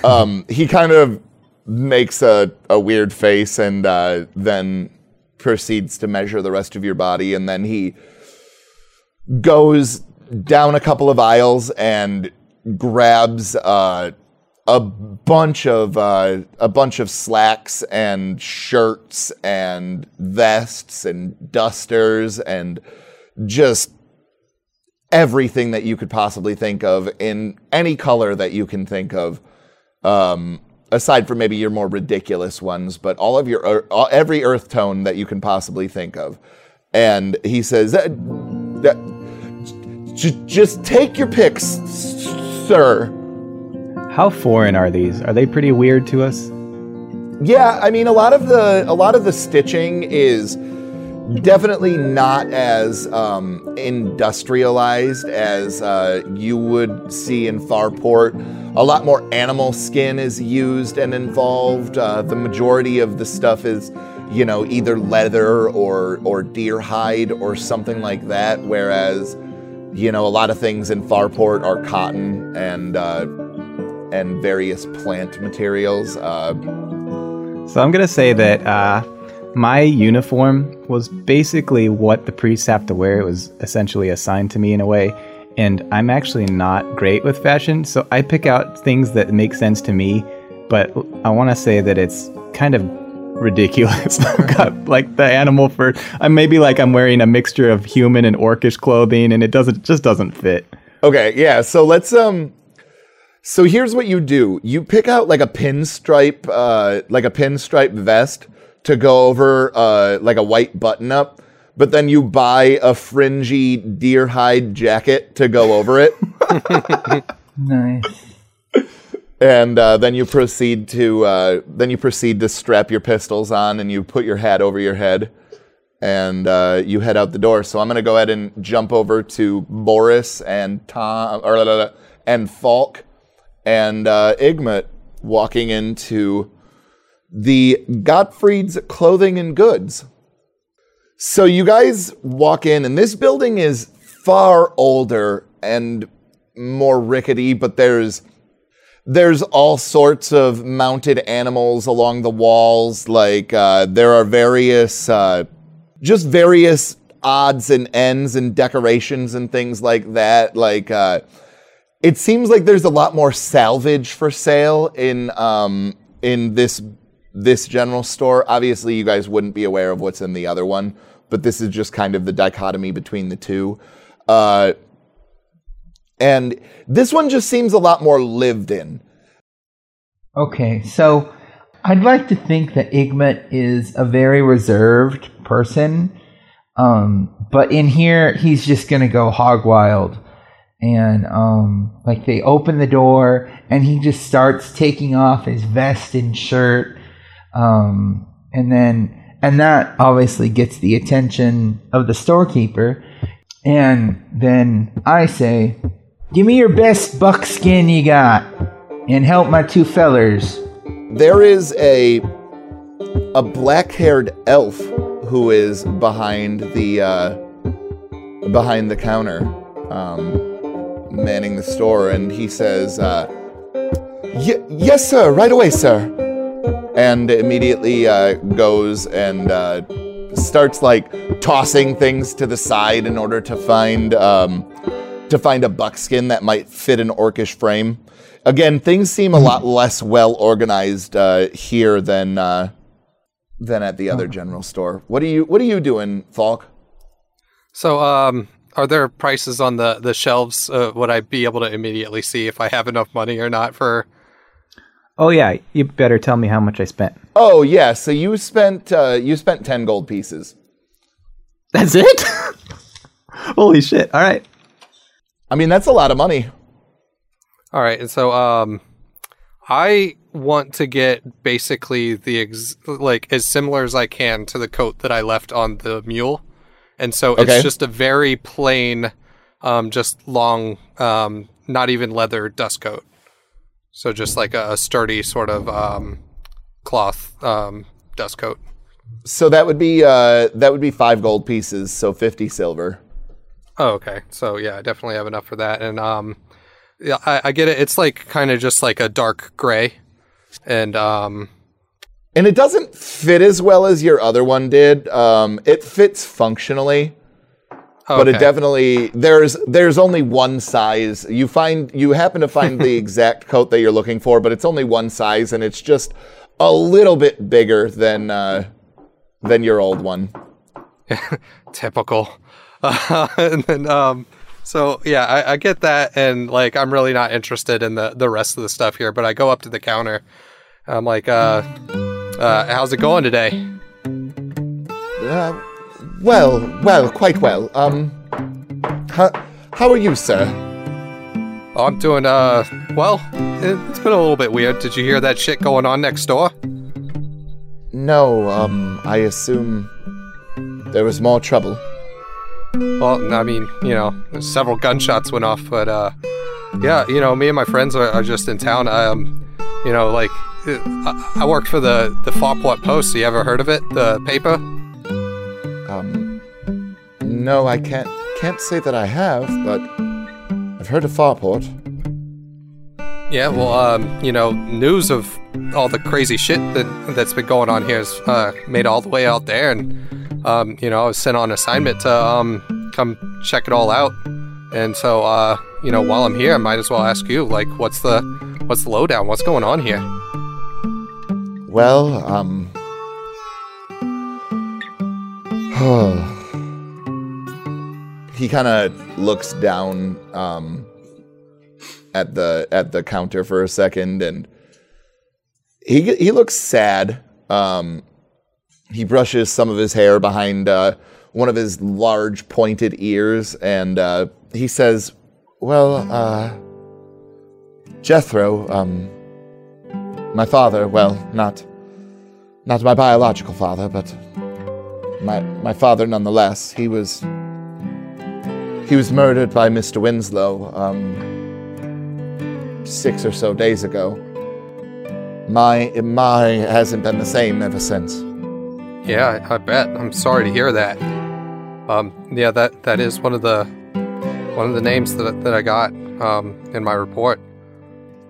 Um, he kind of makes a, a weird face and uh, then proceeds to measure the rest of your body, and then he goes down a couple of aisles and grabs uh, a bunch of uh, a bunch of slacks and shirts and vests and dusters and just everything that you could possibly think of in any color that you can think of um, aside from maybe your more ridiculous ones, but all of your all, every earth tone that you can possibly think of. And he says, that, that, j- just take your picks, sir. How foreign are these? Are they pretty weird to us? Yeah, I mean a lot of the a lot of the stitching is definitely not as um, industrialized as uh, you would see in Farport. A lot more animal skin is used and involved. Uh, the majority of the stuff is, you know, either leather or or deer hide or something like that. Whereas, you know, a lot of things in Farport are cotton and uh, and various plant materials. Uh, So I'm gonna say that uh, my uniform was basically what the priests have to wear. It was essentially assigned to me in a way, and I'm actually not great with fashion, so I pick out things that make sense to me. But I want to say that it's kind of ridiculous. I've got like the animal fur. I'm maybe like I'm wearing a mixture of human and orcish clothing, and it doesn't just doesn't fit. Okay, yeah. So let's um so here's what you do. You pick out like a pinstripe uh like a pinstripe vest to go over uh like a white button up, but then you buy a fringy deer hide jacket to go over it. Nice. and uh, then you proceed to uh, then you proceed to strap your pistols on and you put your hat over your head and uh, you head out the door. So I'm going to go ahead and jump over to Boris and Tom or and Falk and uh, walking into the Gottfried's Clothing and Goods. So you guys walk in, and this building is far older and more rickety, but there's there's all sorts of mounted animals along the walls. Like uh, there are various, uh, just various odds and ends and decorations and things like that. Like uh, it seems like there's a lot more salvage for sale in um, in this this general store. Obviously, you guys wouldn't be aware of what's in the other one, but this is just kind of the dichotomy between the two. Uh, and this one just seems a lot more lived in. Okay, so I'd like to think that Igmit is a very reserved person. Um, but in here, he's just gonna go hog wild. And um, like they open the door, and he just starts taking off his vest and shirt. Um, and then, and that obviously gets the attention of the storekeeper. And then I say, Give me your best buckskin you got, and help my two fellers. There is a a black-haired elf who is behind the uh, behind the counter, um, manning the store, and he says, uh, "Y- "Yes, sir. Right away, sir." And immediately uh, goes and uh, starts like tossing things to the side in order to find um, to find a buckskin that might fit an orcish frame. Again, things seem a lot less well organized uh, here than uh, than at the other general store. What are you What are you doing, Falk? So, um, are there prices on the the shelves? Uh, would I be able to immediately see if I have enough money or not for? Oh yeah, you better tell me how much I spent. Oh yeah, so you spent uh, you spent ten gold pieces. That's it? Holy shit! All right. I mean, that's a lot of money. All right, and so um, I want to get basically the ex- like as similar as I can to the coat that I left on the mule, and so Okay. it's just a very plain, um, just long, um, not even leather dust coat. So just like a, a sturdy sort of um, cloth um, dust coat. So that would be uh, that would be five gold pieces, so fifty silver. Oh, okay. So yeah, I definitely have enough for that. And um, yeah, I, I get it. It's like kind of just like a dark gray, and um, And it doesn't fit as well as your other one did. Um, it fits functionally, but it definitely there's there's only one size. You find you happen to find the exact coat that you're looking for, but it's only one size, and it's just a little bit bigger than uh, than your old one. typical. Uh, and then um, so yeah, I, I get that, and like I'm really not interested in the the rest of the stuff here. But I go up to the counter. I'm like, uh, uh, how's it going today? Uh, well, well, quite well. Um, how, how are you, sir? I'm doing, uh, well, it, it's been a little bit weird. Did you hear that shit going on next door? No, um, I assume there was more trouble. Well, I mean, you know, several gunshots went off, but, uh, yeah, you know, me and my friends are, are just in town. Um, you know, like, uh, I, I worked for the, the Farport Post. You ever heard of it? The paper? Um, no, I can't can't say that I have, but I've heard of Farport. Yeah, well, um, you know, news of all the crazy shit that that's been going on here has uh, made all the way out there, and um, you know, I was sent on assignment to um, come check it all out. And so, uh, you know, while I'm here, I might as well ask you, like, what's the what's the lowdown? What's going on here? Well, um, he kind of looks down um, at the at the counter for a second, and he he looks sad. Um, he brushes some of his hair behind uh, one of his large pointed ears, and uh, he says, "Well, uh, Jethro, um, my father. Well, not not my biological father, but my my father nonetheless. He was he was murdered by Mr. Winslow um, six or so days ago. My my hasn't been the same ever since. Yeah, I, bet. I'm sorry to hear that. Um, yeah, that that is one of the one of the names that that I got um, in my report.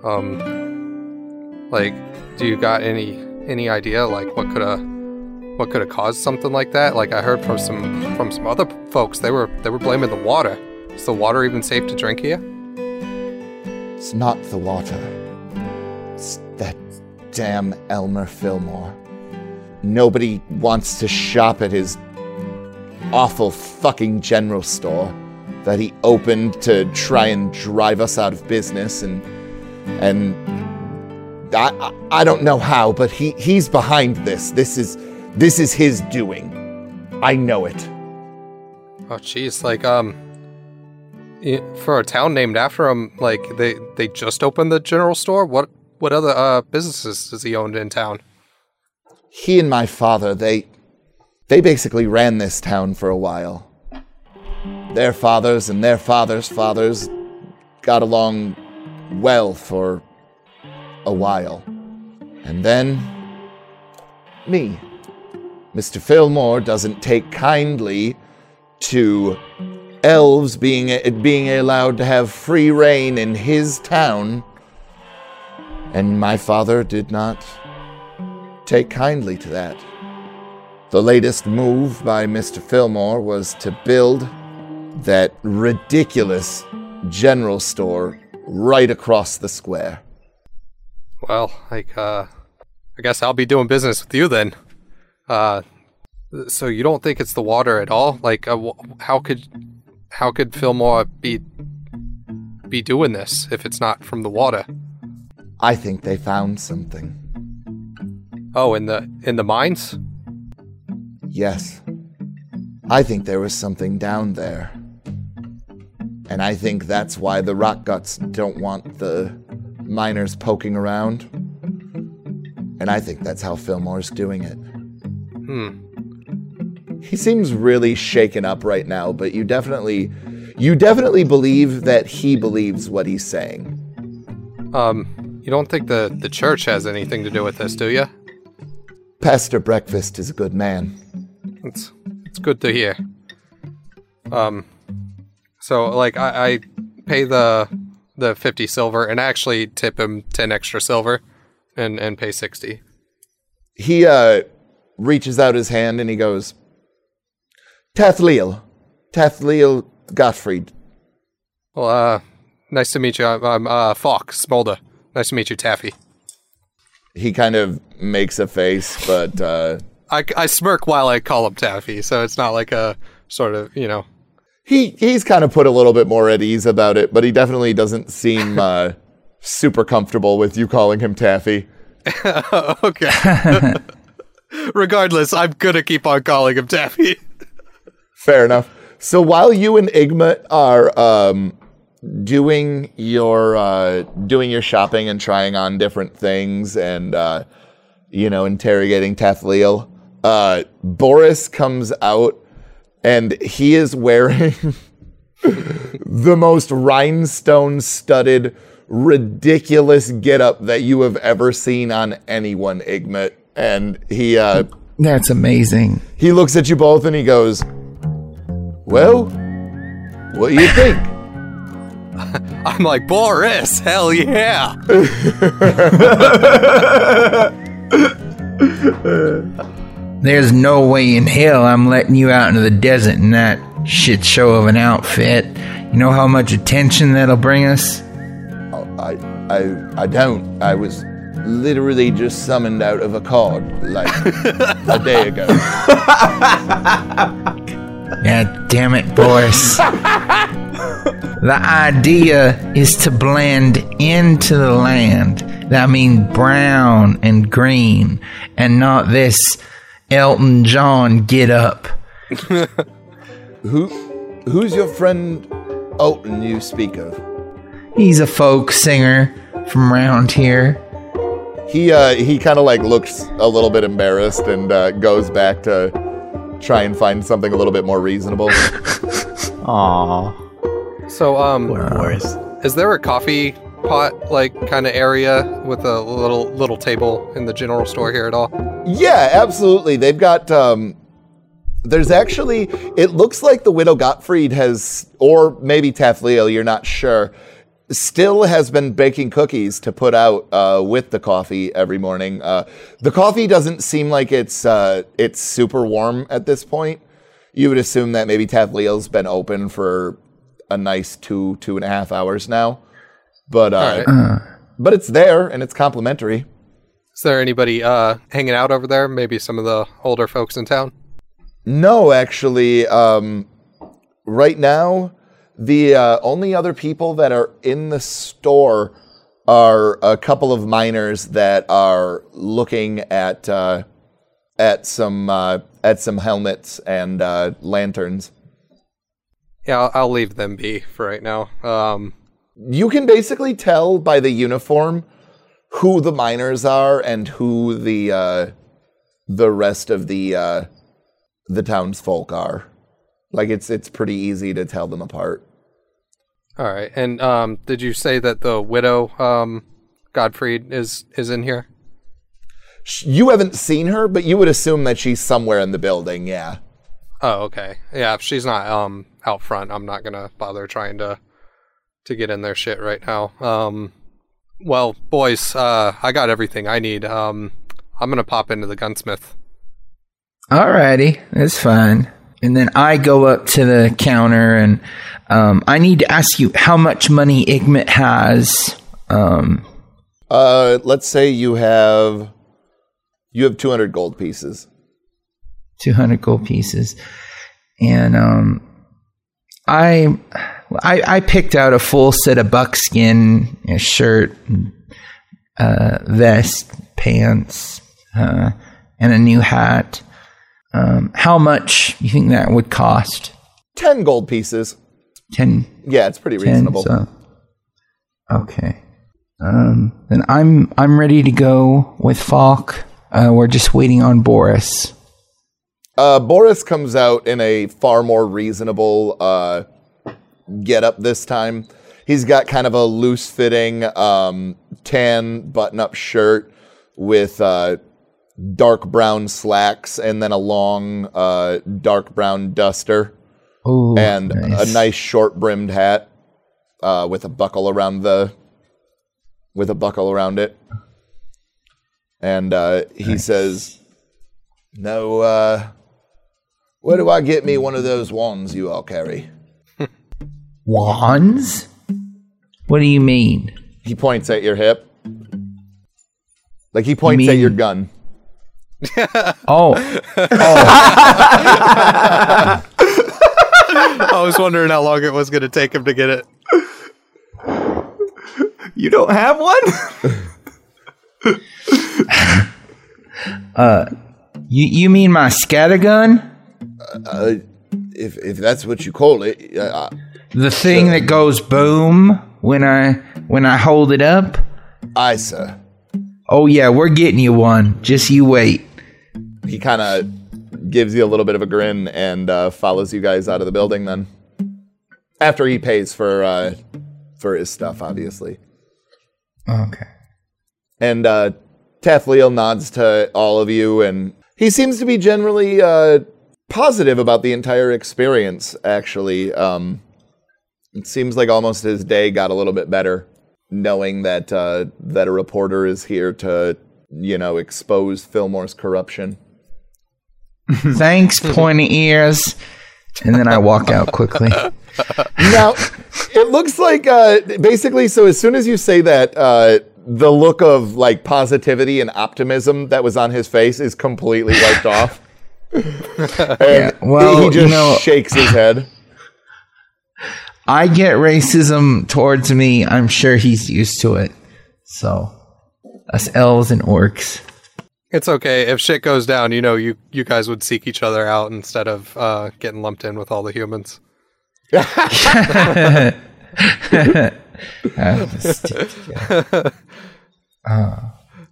Um, like, do you got any any idea like what could have what could have caused something like that? Like I heard from some from some other folks, they were they were blaming the water. Is the water even safe to drink here? It's not the water. It's that damn Elmer Fillmore. Nobody wants to shop at his awful fucking general store that he opened to try and drive us out of business and and I, I, don't know how, but he, he's behind this. This is this is his doing. I know it. Oh, jeez, like um, for a town named after him, like they they just opened the general store. What what other uh businesses does he own in town? He and my father, they they basically ran this town for a while. Their fathers and their fathers' fathers got along well for a while. And then me. Mr. Fillmore doesn't take kindly to elves being being allowed to have free reign in his town. And my father did not take kindly to that. The latest move by Mr. Fillmore was to build that ridiculous general store right across the square. Well, like uh, I guess I'll be doing business with you then. Uh, so you don't think it's the water at all? Like, uh, how could how could Fillmore be be doing this if it's not from the water? I think they found something. Oh, in the in the mines? Yes. I think there was something down there. And I think that's why the rock guts don't want the miners poking around. And I think that's how Fillmore's doing it. Hmm. He seems really shaken up right now, but you definitely you definitely believe that he believes what he's saying. Um, you don't think the the church has anything to do with this, do you? Pastor Breakfast is a good man. It's it's good to hear. Um, so like I, I pay the the fifty silver and actually tip him ten extra silver, and and pay sixty. He uh reaches out his hand and he goes, Tathliel. Tathliel Gottfried. Well, uh, nice to meet you. I'm, I'm uh Falk Smolder. Nice to meet you, Taffy. He kind of makes a face, but uh I, I smirk while I call him Taffy, so it's not like a sort of you know. he he's kind of put a little bit more at ease about it, but he definitely doesn't seem uh super comfortable with you calling him Taffy. okay. Regardless, I'm gonna keep on calling him Taffy. Fair enough. So while you and Igmit are um, doing your uh, doing your shopping and trying on different things and uh, you know interrogating Tathliel, uh, Boris comes out and he is wearing the most rhinestone studded, ridiculous getup that you have ever seen on anyone, Igmit. And he uh, That's amazing. he looks at you both and he goes, "Well, what do you think?" I'm like, Boris, hell yeah. There's no way in hell I'm letting you out into the desert in that shit show of an outfit. You know how much attention that'll bring us? I, I, I don't. I was literally just summoned out of a card like a day ago. God damn it, Boris. the idea is to blend into the land. That means brown and green, and not this Elton John get up. Who, who's your friend Elton you speak of? He's a folk singer from around here. He, uh, he kind of like looks a little bit embarrassed and uh, goes back to try and find something a little bit more reasonable. Aww. So, um, Poor is there a coffee pot like kind of area with a little little table in the general store here at all? Yeah, absolutely. They've got um there's actually it looks like the widow Gottfried has or maybe Tathliel, you're not sure, still has been baking cookies to put out uh, with the coffee every morning. Uh, the coffee doesn't seem like it's uh, it's super warm at this point. You would assume that maybe Tathliel's been open for a nice two two and a half hours now, but uh, but it's there and it's complimentary. Is there anybody uh hanging out over there? Maybe some of the older folks in town. No, actually, um, right now, the uh, only other people that are in the store are a couple of miners that are looking at uh, at some uh, at some helmets and uh, lanterns. Yeah, I'll, I'll leave them be for right now. Um, You can basically tell by the uniform who the miners are and who the uh, the rest of the uh, the townsfolk are. Like it's it's pretty easy to tell them apart. All right. And um, did you say that the widow um Gottfried is is in here? You haven't seen her, but you would assume that she's somewhere in the building. Yeah. Oh, okay. Yeah, if she's not um out front, I'm not gonna bother trying to to get in their shit right now. Um, well, boys, uh, I got everything I need. Um, I'm gonna pop into the gunsmith. Alrighty, that's fine. And then I go up to the counter and um, I need to ask you how much money Igmit has. Um, Uh, let's say you have you have 200 gold pieces. 200 gold pieces. And um, I, I I picked out a full set of buckskin, a shirt, uh, vest, pants, uh, and a new hat. Um, how much you think that would cost? 10 gold pieces. 10, Yeah, it's pretty 10 reasonable. so- okay. Um, then I'm I'm ready to go with Falk. Uh, we're just waiting on Boris. Uh, Boris comes out in a far more reasonable uh, get up this time. He's got kind of a loose fitting um, tan button up shirt with uh, dark brown slacks and then a long uh, dark brown duster Oh, and a nice short brimmed hat uh, with a buckle around the with a buckle around it. And uh, he says, "No, uh, where do I get me one of those wands you all carry?" wands. What do you mean? He points at your hip, like he points at mean- your gun. Oh, I was wondering how long it was gonna take him to get it. You don't have one? uh, you you mean my scattergun? Uh, if if that's what you call it, uh, The thing that goes boom when I when I hold it up. Aye, sir. Oh yeah, we're getting you one. Just you wait. He kind of gives you a little bit of a grin and uh, follows you guys out of the building. Then, after he pays for uh, for his stuff, obviously. Okay. And uh, Tathliel nods to all of you, and he seems to be generally uh, positive about the entire experience. Actually, um, it seems like almost his day got a little bit better, knowing that uh, that a reporter is here to, you know, expose Fillmore's corruption. Thanks, pointy ears. And then I walk out quickly. now, it looks like uh, basically. So as soon as you say that, uh, the look of like positivity and optimism that was on his face is completely wiped off. and Yeah, well, he just you know- shakes his head. I get racism towards me. I'm sure he's used to it. So, us elves and orcs. It's okay. If shit goes down, you know, you, you guys would seek each other out instead of uh, getting lumped in with all the humans.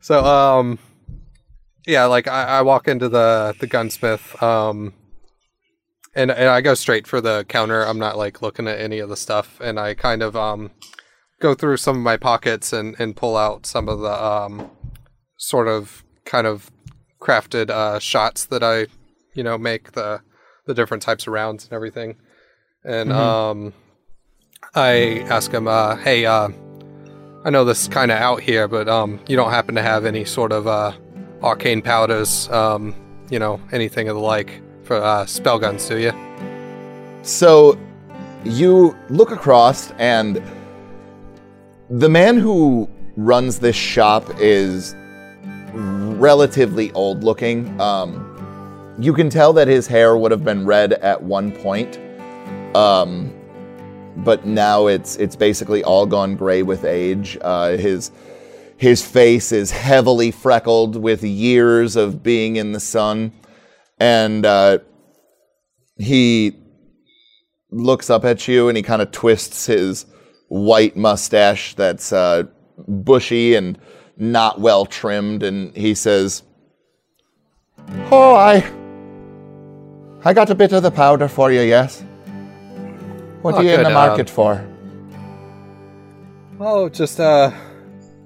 So, um, yeah, like I, I walk into the the gunsmith, um, and and I go straight for the counter. I'm not like looking at any of the stuff, and I kind of um go through some of my pockets and and pull out some of the um sort of kind of crafted uh shots that I you know make the the different types of rounds and everything, and um I ask him, uh, hey, uh. I know this is kind of out here, but um, you don't happen to have any sort of uh, arcane powders, um, you know, anything of the like for uh, spell guns, do you? So you look across, and the man who runs this shop is relatively old looking. Um, you can tell that his hair would have been red at one point. Um, but now it's it's basically all gone gray with age. Uh, his his face is heavily freckled with years of being in the sun, and uh, he looks up at you and he kind of twists his white mustache that's uh, bushy and not well trimmed, and he says, "Oh, I I got a bit of the powder for you, yes." What Oh, are you in good, the uh, market for? Oh, just uh,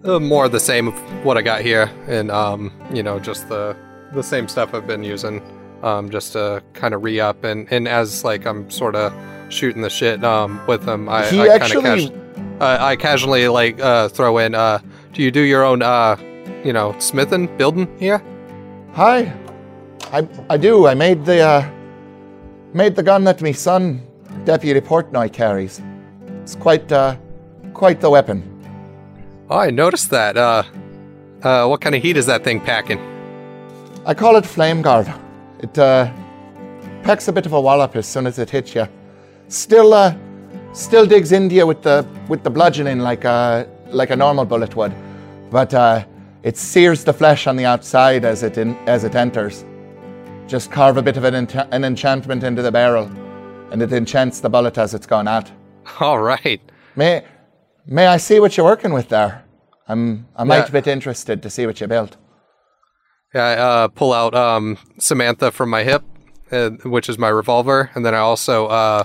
more of the same of what I got here, and um, you know, just the the same stuff I've been using, um, just to kind of re up, and and as like I'm sort of shooting the shit um with them, I He I kind actually- of uh, I casually like uh throw in uh, do you do your own uh, you know, smithing, building here? Hi, I I do. I made the uh, made the gun that my son, Deputy Portnoy, carries. It's quite uh, quite the weapon. Oh, I noticed that. Uh, uh, what kind of heat is that thing packing? I call it Flame Guard. It uh, packs a bit of a wallop as soon as it hits you. Still, uh, still digs into you with the with the bludgeoning like a like a normal bullet would, but uh, it sears the flesh on the outside as it in, as it enters. Just carve a bit of an, an enchantment into the barrel, and it enchants the bullet as it's gone out. All right. May may I see what you're working with there? I'm I might Yeah. be interested to see what you built. Yeah, I uh, pull out um, Samantha from my hip, uh, which is my revolver, and then I also uh,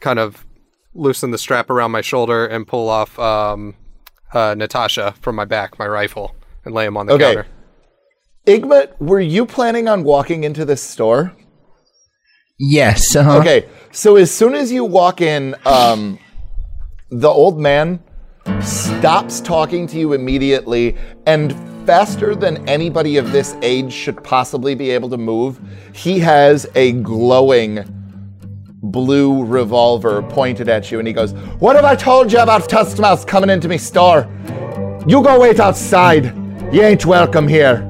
kind of loosen the strap around my shoulder and pull off um, uh, Natasha from my back, my rifle, and lay him on the Okay. counter. Igmit, were you planning on walking into this store? Yes. Uh-huh. Okay, so as soon as you walk in, um, the old man stops talking to you immediately, and faster than anybody of this age should possibly be able to move, he has a glowing blue revolver pointed at you, and he goes, What have I told you about Tuskmouth coming into me store? You go wait outside. You ain't welcome here.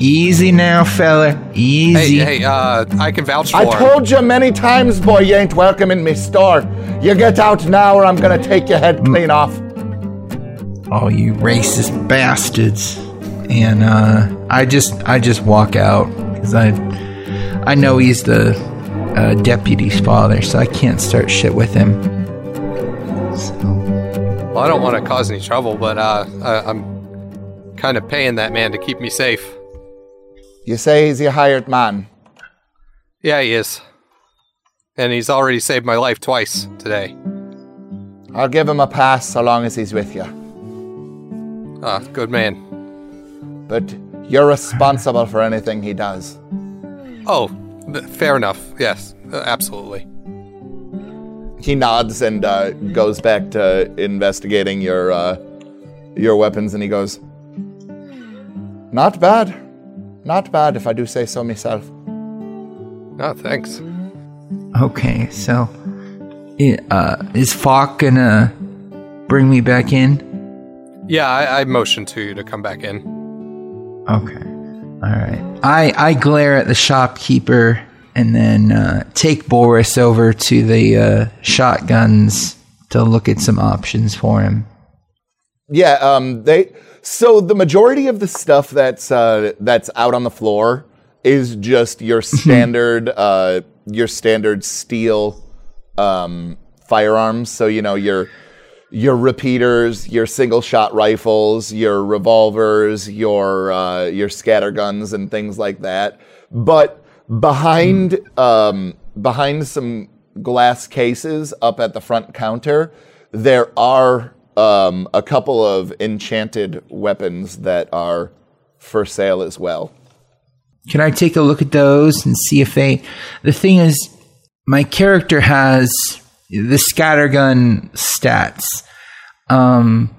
Easy now, fella. Easy. hey, hey, uh, I can vouch for I told you many times, boy, you ain't welcome in me store. You get out now or I'm gonna take your head clean off. Oh, you racist bastards! And uh, I just, I just walk out because I, I know he's the uh, deputy's father, so I can't start shit with him. So, Well, I don't want to cause any trouble, but uh, I, I'm kind of paying that man to keep me safe. You say he's your hired man. Yeah, he is. And he's already saved my life twice today. I'll give him a pass so long as he's with you. Ah, good man. But you're responsible for anything he does. Oh, th- fair enough. Yes, uh, absolutely. He nods and uh, goes back to investigating your uh, your weapons, and he goes, "Not bad, not bad, if I do say so myself." No, thanks. okay, so i- uh, is Falk gonna bring me back in? Yeah, I, I motioned to you to come back in. Okay. All right. I I glare at the shopkeeper and then uh, take Boris over to the uh, shotguns to look at some options for him. Yeah, um, they. So the majority of the stuff that's uh, that's out on the floor is just your standard uh, your standard steel um, firearms. So you know your your repeaters, your single shot rifles, your revolvers, your uh, your scatter guns, and things like that. But behind um, behind some glass cases up at the front counter, there are um, a couple of enchanted weapons that are for sale as well. Can I take a look at those and see if they? The thing is, my character has the scattergun stats. Um,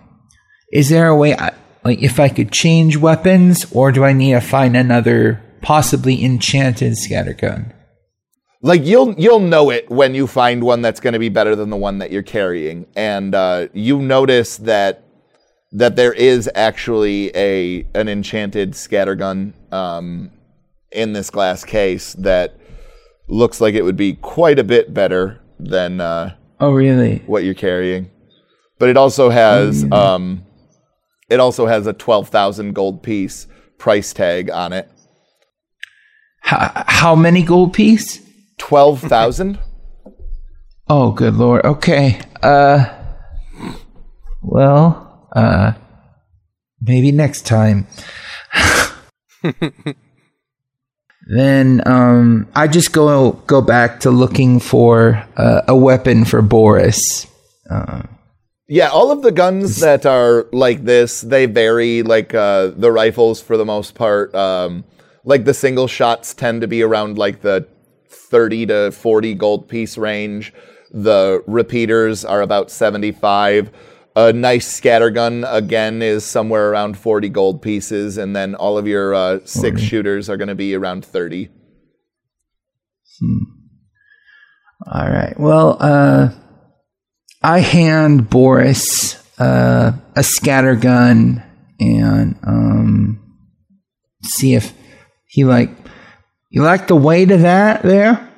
is there a way, I, like, if I could change weapons, or do I need to find another possibly enchanted scattergun? Like you'll you'll know it when you find one that's going to be better than the one that you're carrying, and uh, you notice that that there is actually a an enchanted scattergun um, in this glass case that looks like it would be quite a bit better than uh, Oh, really? what you're carrying. But it also has um, it also has a twelve thousand gold piece price tag on it. How, how many gold piece? Twelve thousand. Oh, good lord. Okay. Uh, well, uh, maybe next time. then, um, I just go go back to looking for uh, a weapon for Boris. Yeah, all of the guns that are like this, they vary. Like uh, the rifles, for the most part, um, like the single shots tend to be around like the thirty to forty gold piece range. The repeaters are about seventy-five. A nice scattergun again is somewhere around forty gold pieces, and then all of your uh, six shooters are going to be around thirty. All right. Well, uh, I hand Boris uh, a scattergun and um, see if he like you like the weight of that there.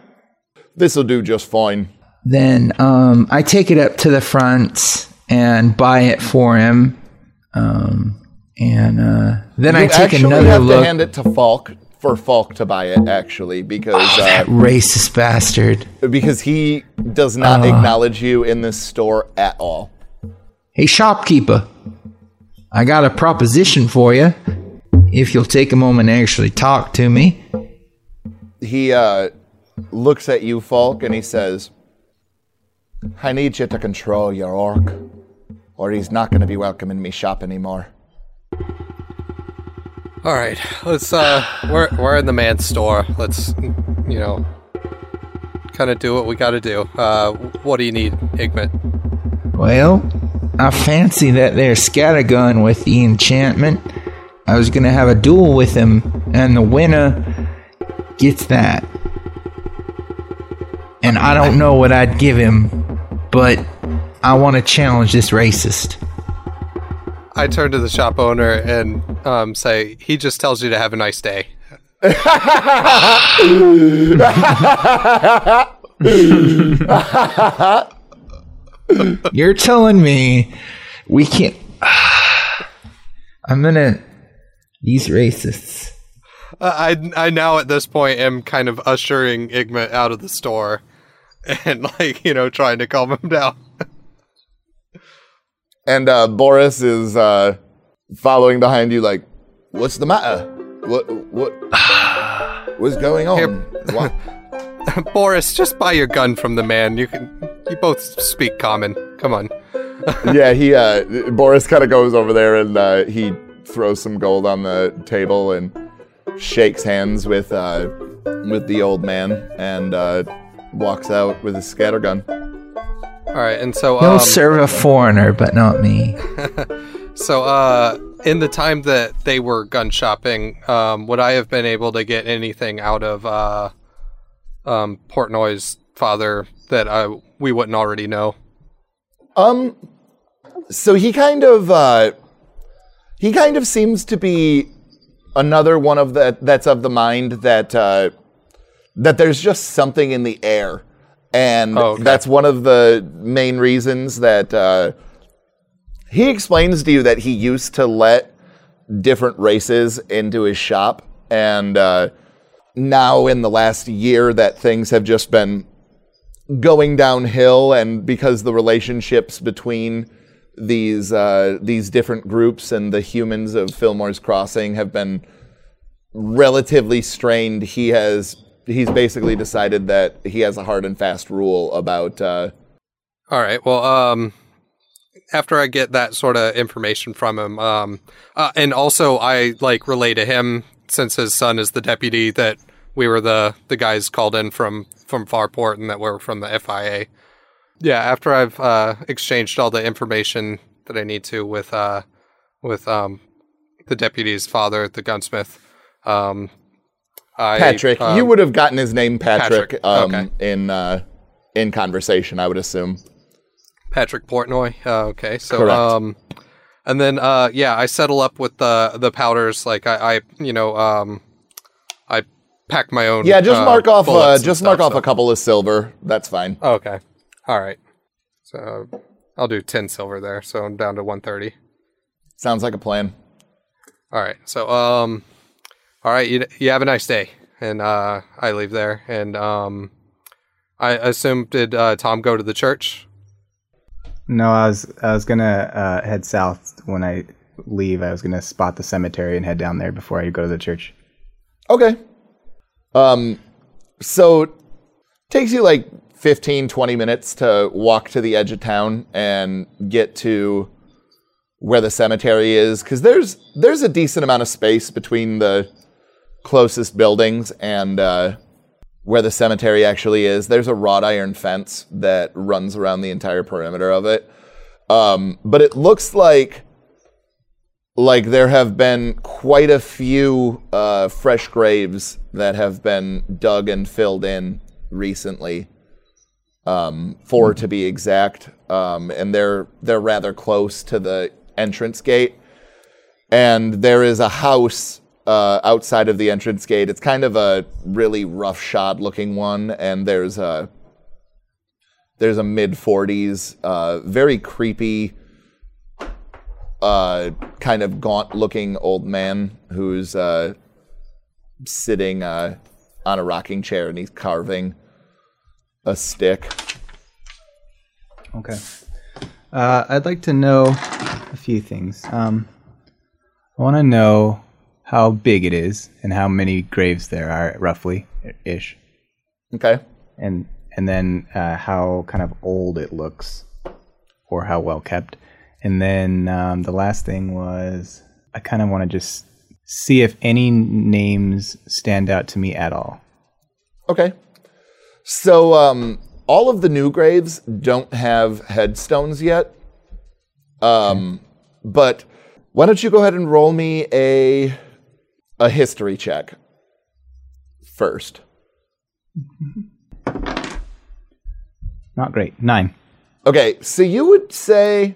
This will do just fine. Then um, I take it up to the front and buy it for him. Um, and uh, then I you take actually another have look. to hand it to Falk for Falk to buy it, actually, because uh, that racist bastard. because he does not acknowledge you in this store at all. Hey, shopkeeper, I got a proposition for you. If you'll take a moment and actually talk to me. He uh, looks at you, Falk, and he says, "I need you to control your orc, or he's not going to be welcome in me shop anymore." All right, let's. Uh, we're we're in the man's store. Let's, you know, kind of do what we got to do. Uh, what do you need, Igmit? Well, I fancy that there scattergun with the enchantment. I was gonna have a duel with him, and the winner gets that. And I don't know what I'd give him, but I want to challenge this racist. I turn to the shop owner and um, say, he just tells you to have a nice day. You're telling me we can't. I'm gonna. These racists. I I now at this point am kind of ushering Igmit out of the store, and like you know trying to calm him down. And uh, Boris is uh, following behind you, like, "What's the matter? What what what's going on?" Here. Boris, just buy your gun from the man. You can you both speak common. Come on. yeah, he uh, Boris kind of goes over there and uh, he throws some gold on the table and shakes hands with uh, with the old man and uh, walks out with his scattergun. All right, and so He'll um, serve a foreigner, but not me. So, uh, in the time that they were gun shopping, um, would I have been able to get anything out of uh, um, Portnoy's father that I, we wouldn't already know? Um, so he kind of uh, he kind of seems to be another one of the that's of the mind that uh, that there's just something in the air, and Oh, okay. that's one of the main reasons that uh, he explains to you that he used to let different races into his shop, and uh, now in the last year that things have just been going downhill, and because the relationships between these uh, these different groups and the humans of Fillmore's Crossing have been relatively strained, he has he's basically decided that he has a hard and fast rule about. Uh, All right. Well, um, after I get that sort of information from him, um, uh, and also I like relay to him since his son is the deputy that we were the the guys called in from from Farport and that we're from the FIA. Yeah. After I've uh, exchanged all the information that I need to with uh, with um, the deputy's father, the gunsmith. Um, I, Patrick, um, you would have gotten his name Patrick, Patrick, um, okay. in uh, in conversation, I would assume. Patrick Portnoy. Uh, okay, so Correct. um, and then uh, yeah, I settle up with the the powders. Like I, I you know, um, I pack my own. Yeah, just uh, mark off uh, just mark stuff, off so- a couple of silver. That's fine. Okay, all right. So I'll do ten silver there. So I'm down to one thirty. Sounds like a plan. All right. So um, all right. You you have a nice day, and uh, I leave there, and um, I assume did uh, Tom go to the church? No, I was I was gonna uh, head south when I leave. I was gonna spot the cemetery and head down there before I go to the church. Okay. Um, so takes you like 15, 20 minutes to walk to the edge of town and get to where the cemetery is because there's there's a decent amount of space between the closest buildings and uh, where the cemetery actually is. There's a wrought iron fence that runs around the entire perimeter of it. Um, but it looks like like there have been quite a few uh, fresh graves that have been dug and filled in recently. Um, four to be exact, um, and they're they're rather close to the entrance gate. And there is a house uh, outside of the entrance gate. It's kind of a really roughshod looking one, and there's a there's a mid 40s, uh, very creepy uh, kind of gaunt looking old man who's uh, sitting uh, on a rocking chair and he's carving a stick. Okay. Uh, I'd like to know a few things. Um, I want to know how big it is and how many graves there are, roughly, ish, Okay. and and then uh, how kind of old it looks, or how well kept. And then um, the last thing was I kind of want to just see if any names stand out to me at all. Okay. So um, all of the new graves don't have headstones yet. Um, but why don't you go ahead and roll me a a history check first? Not great. Nine. Okay, so you would say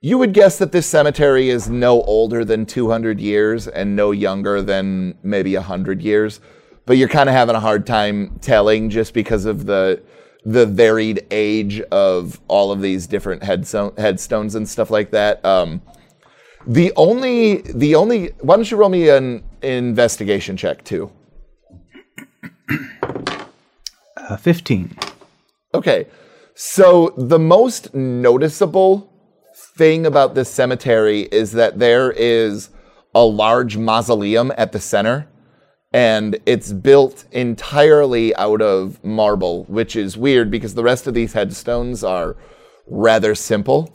you would guess that this cemetery is no older than 200 years and no younger than maybe 100 years, but you're kind of having a hard time telling just because of the the varied age of all of these different headstone, headstones and stuff like that. Um, the only the only why don't you roll me an investigation check too. Uh, 15. Okay. So the most noticeable thing about this cemetery is that there is a large mausoleum at the center and it's built entirely out of marble, which is weird because the rest of these headstones are rather simple.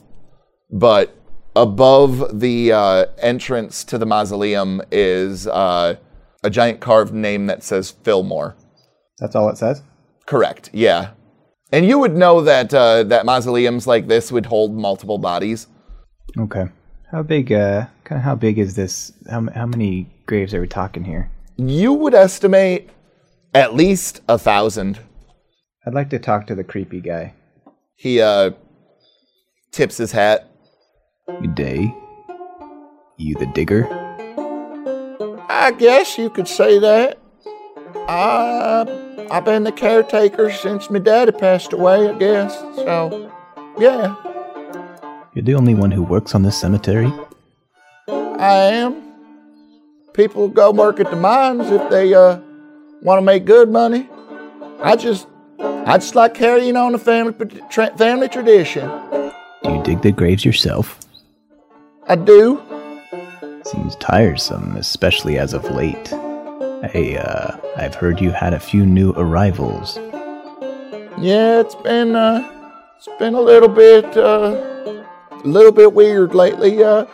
But above the uh, entrance to the mausoleum is uh, a giant carved name that says Fillmore. That's all it says? Correct. Yeah. And you would know that uh, that mausoleums like this would hold multiple bodies. Okay. How big, uh, kind of how big is this? How, how many graves are we talking here? You would estimate at least a thousand. I'd like to talk to the creepy guy. He uh, tips his hat. Good day. You the digger? I guess you could say that. I I've been the caretaker since my daddy passed away. I guess so. Yeah, You're the only one who works on this cemetery? I am. People go work at the mines if they uh want to make good money. I just I just like carrying on the family family tradition. Do you dig the graves yourself? I do. Seems tiresome, especially as of late. I, uh, I've heard you had a few new arrivals. Yeah, it's been uh, it's been a little bit uh, a little bit weird lately. Uh,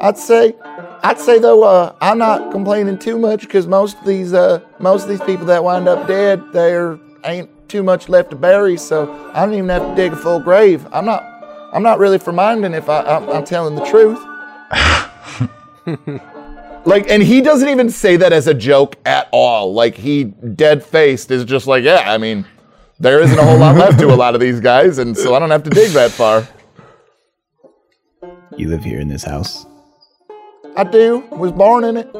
I'd say, I'd say though, uh, I'm not complaining too much because most of these uh, most of these people that wind up dead, there ain't too much left to bury, so I don't even have to dig a full grave. I'm not, I'm not really for minding if I, I'm, I'm telling the truth. Like, and he doesn't even say that as a joke at all. Like, he dead faced is just like, yeah, I mean, there isn't a whole lot left to a lot of these guys, and so I don't have to dig that far. You live here in this house? I do. Was born in it.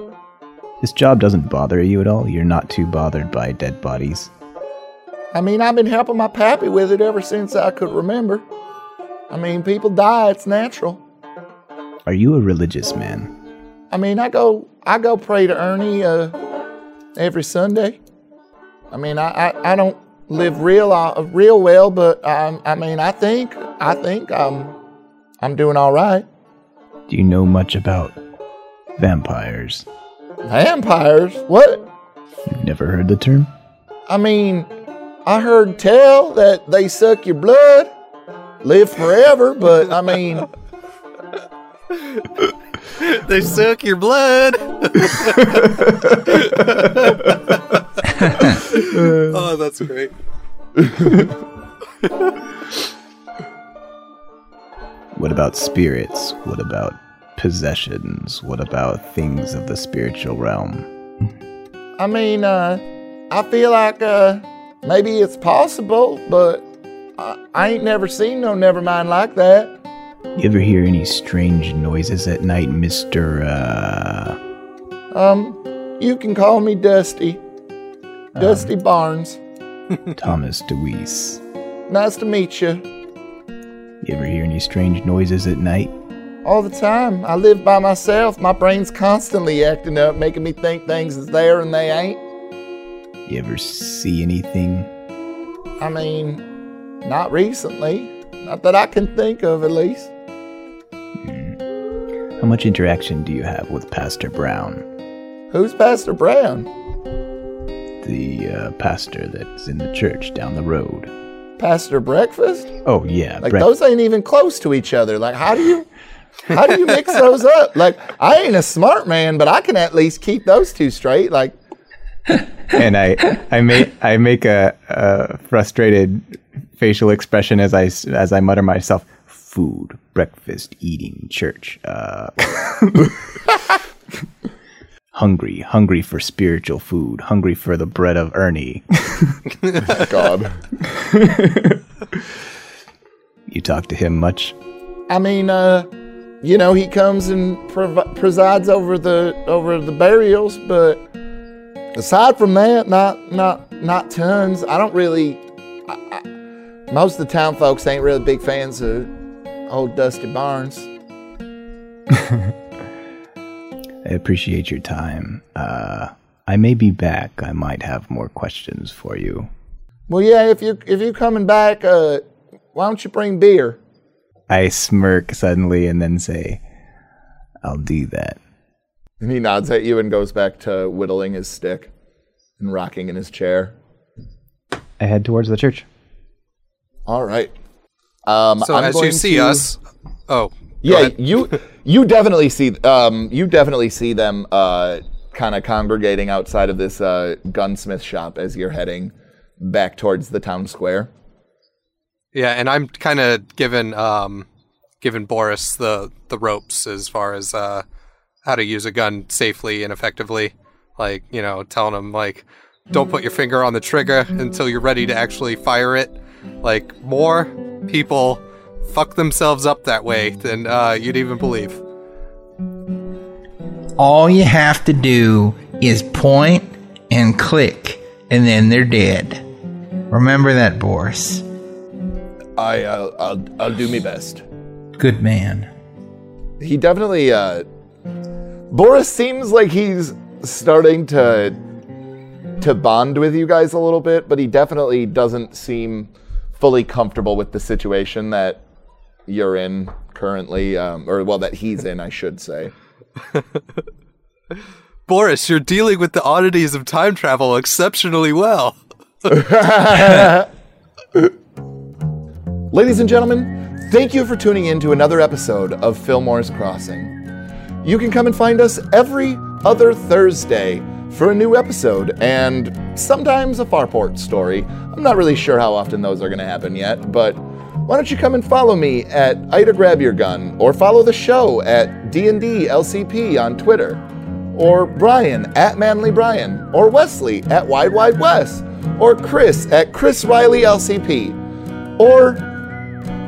This job doesn't bother you at all? You're not too bothered by dead bodies? I mean, I've been helping my pappy with it ever since I could remember. I mean, people die. It's natural. Are you a religious man? I mean, I go, I go pray to Ernie uh, every Sunday. I mean, I, I, I don't live real, uh, real well, but um, I mean, I think, I think I'm, I'm doing all right. Do you know much about vampires? Vampires? What? You've never heard the term? I mean, I heard tell that they suck your blood, live forever, but I mean, They suck your blood. oh, that's great. What about spirits? What about possessions? What about things of the spiritual realm? I mean, uh, I feel like uh, maybe it's possible, but I, I ain't never seen no Nevermind like that. You ever hear any strange noises at night, Mr. Uh. Um, you can call me Dusty. Dusty Barnes. Thomas DeWeese? Nice to meet you. You ever hear any strange noises at night? All the time. I live by myself. My brain's constantly acting up, making me think things is there and they ain't. You ever see anything? I mean, not recently. Not that I can think of, at least. How much interaction do you have with Pastor Brown? Who's Pastor Brown? The uh, pastor that's in the church down the road. Pastor Breakfast? Oh, yeah. Like Brec- those ain't even close to each other. Like how do you how do you mix those up? Like I ain't a smart man, but I can at least keep those two straight. Like and I, I make, I make a, a frustrated facial expression as I, as I mutter myself, food, breakfast, eating, church. Uh, hungry, hungry for spiritual food, hungry for the bread of Ernie. God. You talk to him much? I mean, uh, you know, he comes and prov- presides over the over the burials, but aside from that, not not not tons. I don't really. I, I, most of the town folks ain't really big fans of old Dusty Barnes. I appreciate your time. Uh, I may be back. I might have more questions for you. Well, yeah, if you if you're coming back, uh, why don't you bring beer? I smirk suddenly and then say, I'll do that. And he nods at you and goes back to whittling his stick and rocking in his chair. I head towards the church. All right. Um, So I'm as you see to- us, oh, yeah, you you definitely see um you definitely see them uh kind of congregating outside of this uh gunsmith shop as you're heading back towards the town square. Yeah, and I'm kind of giving um giving Boris the the ropes as far as uh how to use a gun safely and effectively. Like, you know, telling him like don't put your finger on the trigger until you're ready to actually fire it. Like more people fuck themselves up that way than uh, you'd even believe. All you have to do is point and click, and then they're dead. Remember that, Boris. I uh, I'll I'll do my best. Good man. He definitely uh Boris seems like he's starting to to bond with you guys a little bit, but he definitely doesn't seem fully comfortable with the situation that you're in currently, um, or well, that he's in, I should say. Boris, you're dealing with the oddities of time travel exceptionally well. Ladies and gentlemen, thank you for tuning in to another episode of Fillmore's Crossing. You can come and find us every other Thursday for a new episode and sometimes a Farport story. I'm not really sure how often those are going to happen yet, but why don't you come and follow me at Ida Grab Your Gun or follow the show at D&D LCP on Twitter or Brian at Manly Brian or Wesley at Wide Wide Wes or Chris at Chris Riley LCP or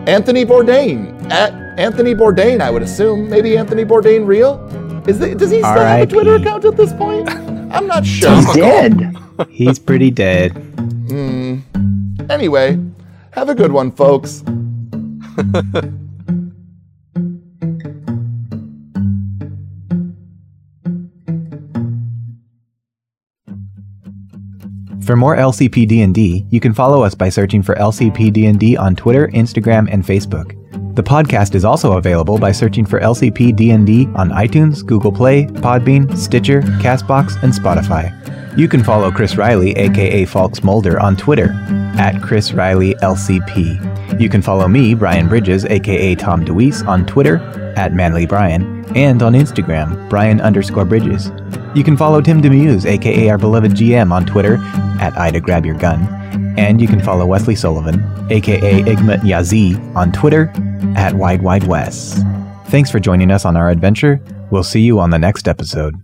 Anthony Bourdain at Anthony Bourdain, I would assume. Maybe Anthony Bourdain real? Is it, does he still have a. Twitter account at this point? I'm not sure. He's dead. He's pretty dead. Hmm. Anyway, have a good one, folks. For more LCP D&D, you can follow us by searching for LCP D&D on Twitter, Instagram, and Facebook. The podcast is also available by searching for LCP D&D on iTunes, Google Play, Podbean, Stitcher, Castbox, and Spotify. You can follow Chris Riley, aka Falks Mulder, on Twitter at Chris Riley LCP. You can follow me, Brian Bridges, aka Tom DeWeese, on Twitter at Manly Brian, and on Instagram, Brian underscore Bridges. You can follow Tim DeMuse, aka our beloved GM, on Twitter at Ida Grab Your Gun. And you can follow Wesley Sullivan, aka Igmit Yazi, on Twitter at Wide Wide Wes. Thanks for joining us on our adventure. We'll see you on the next episode.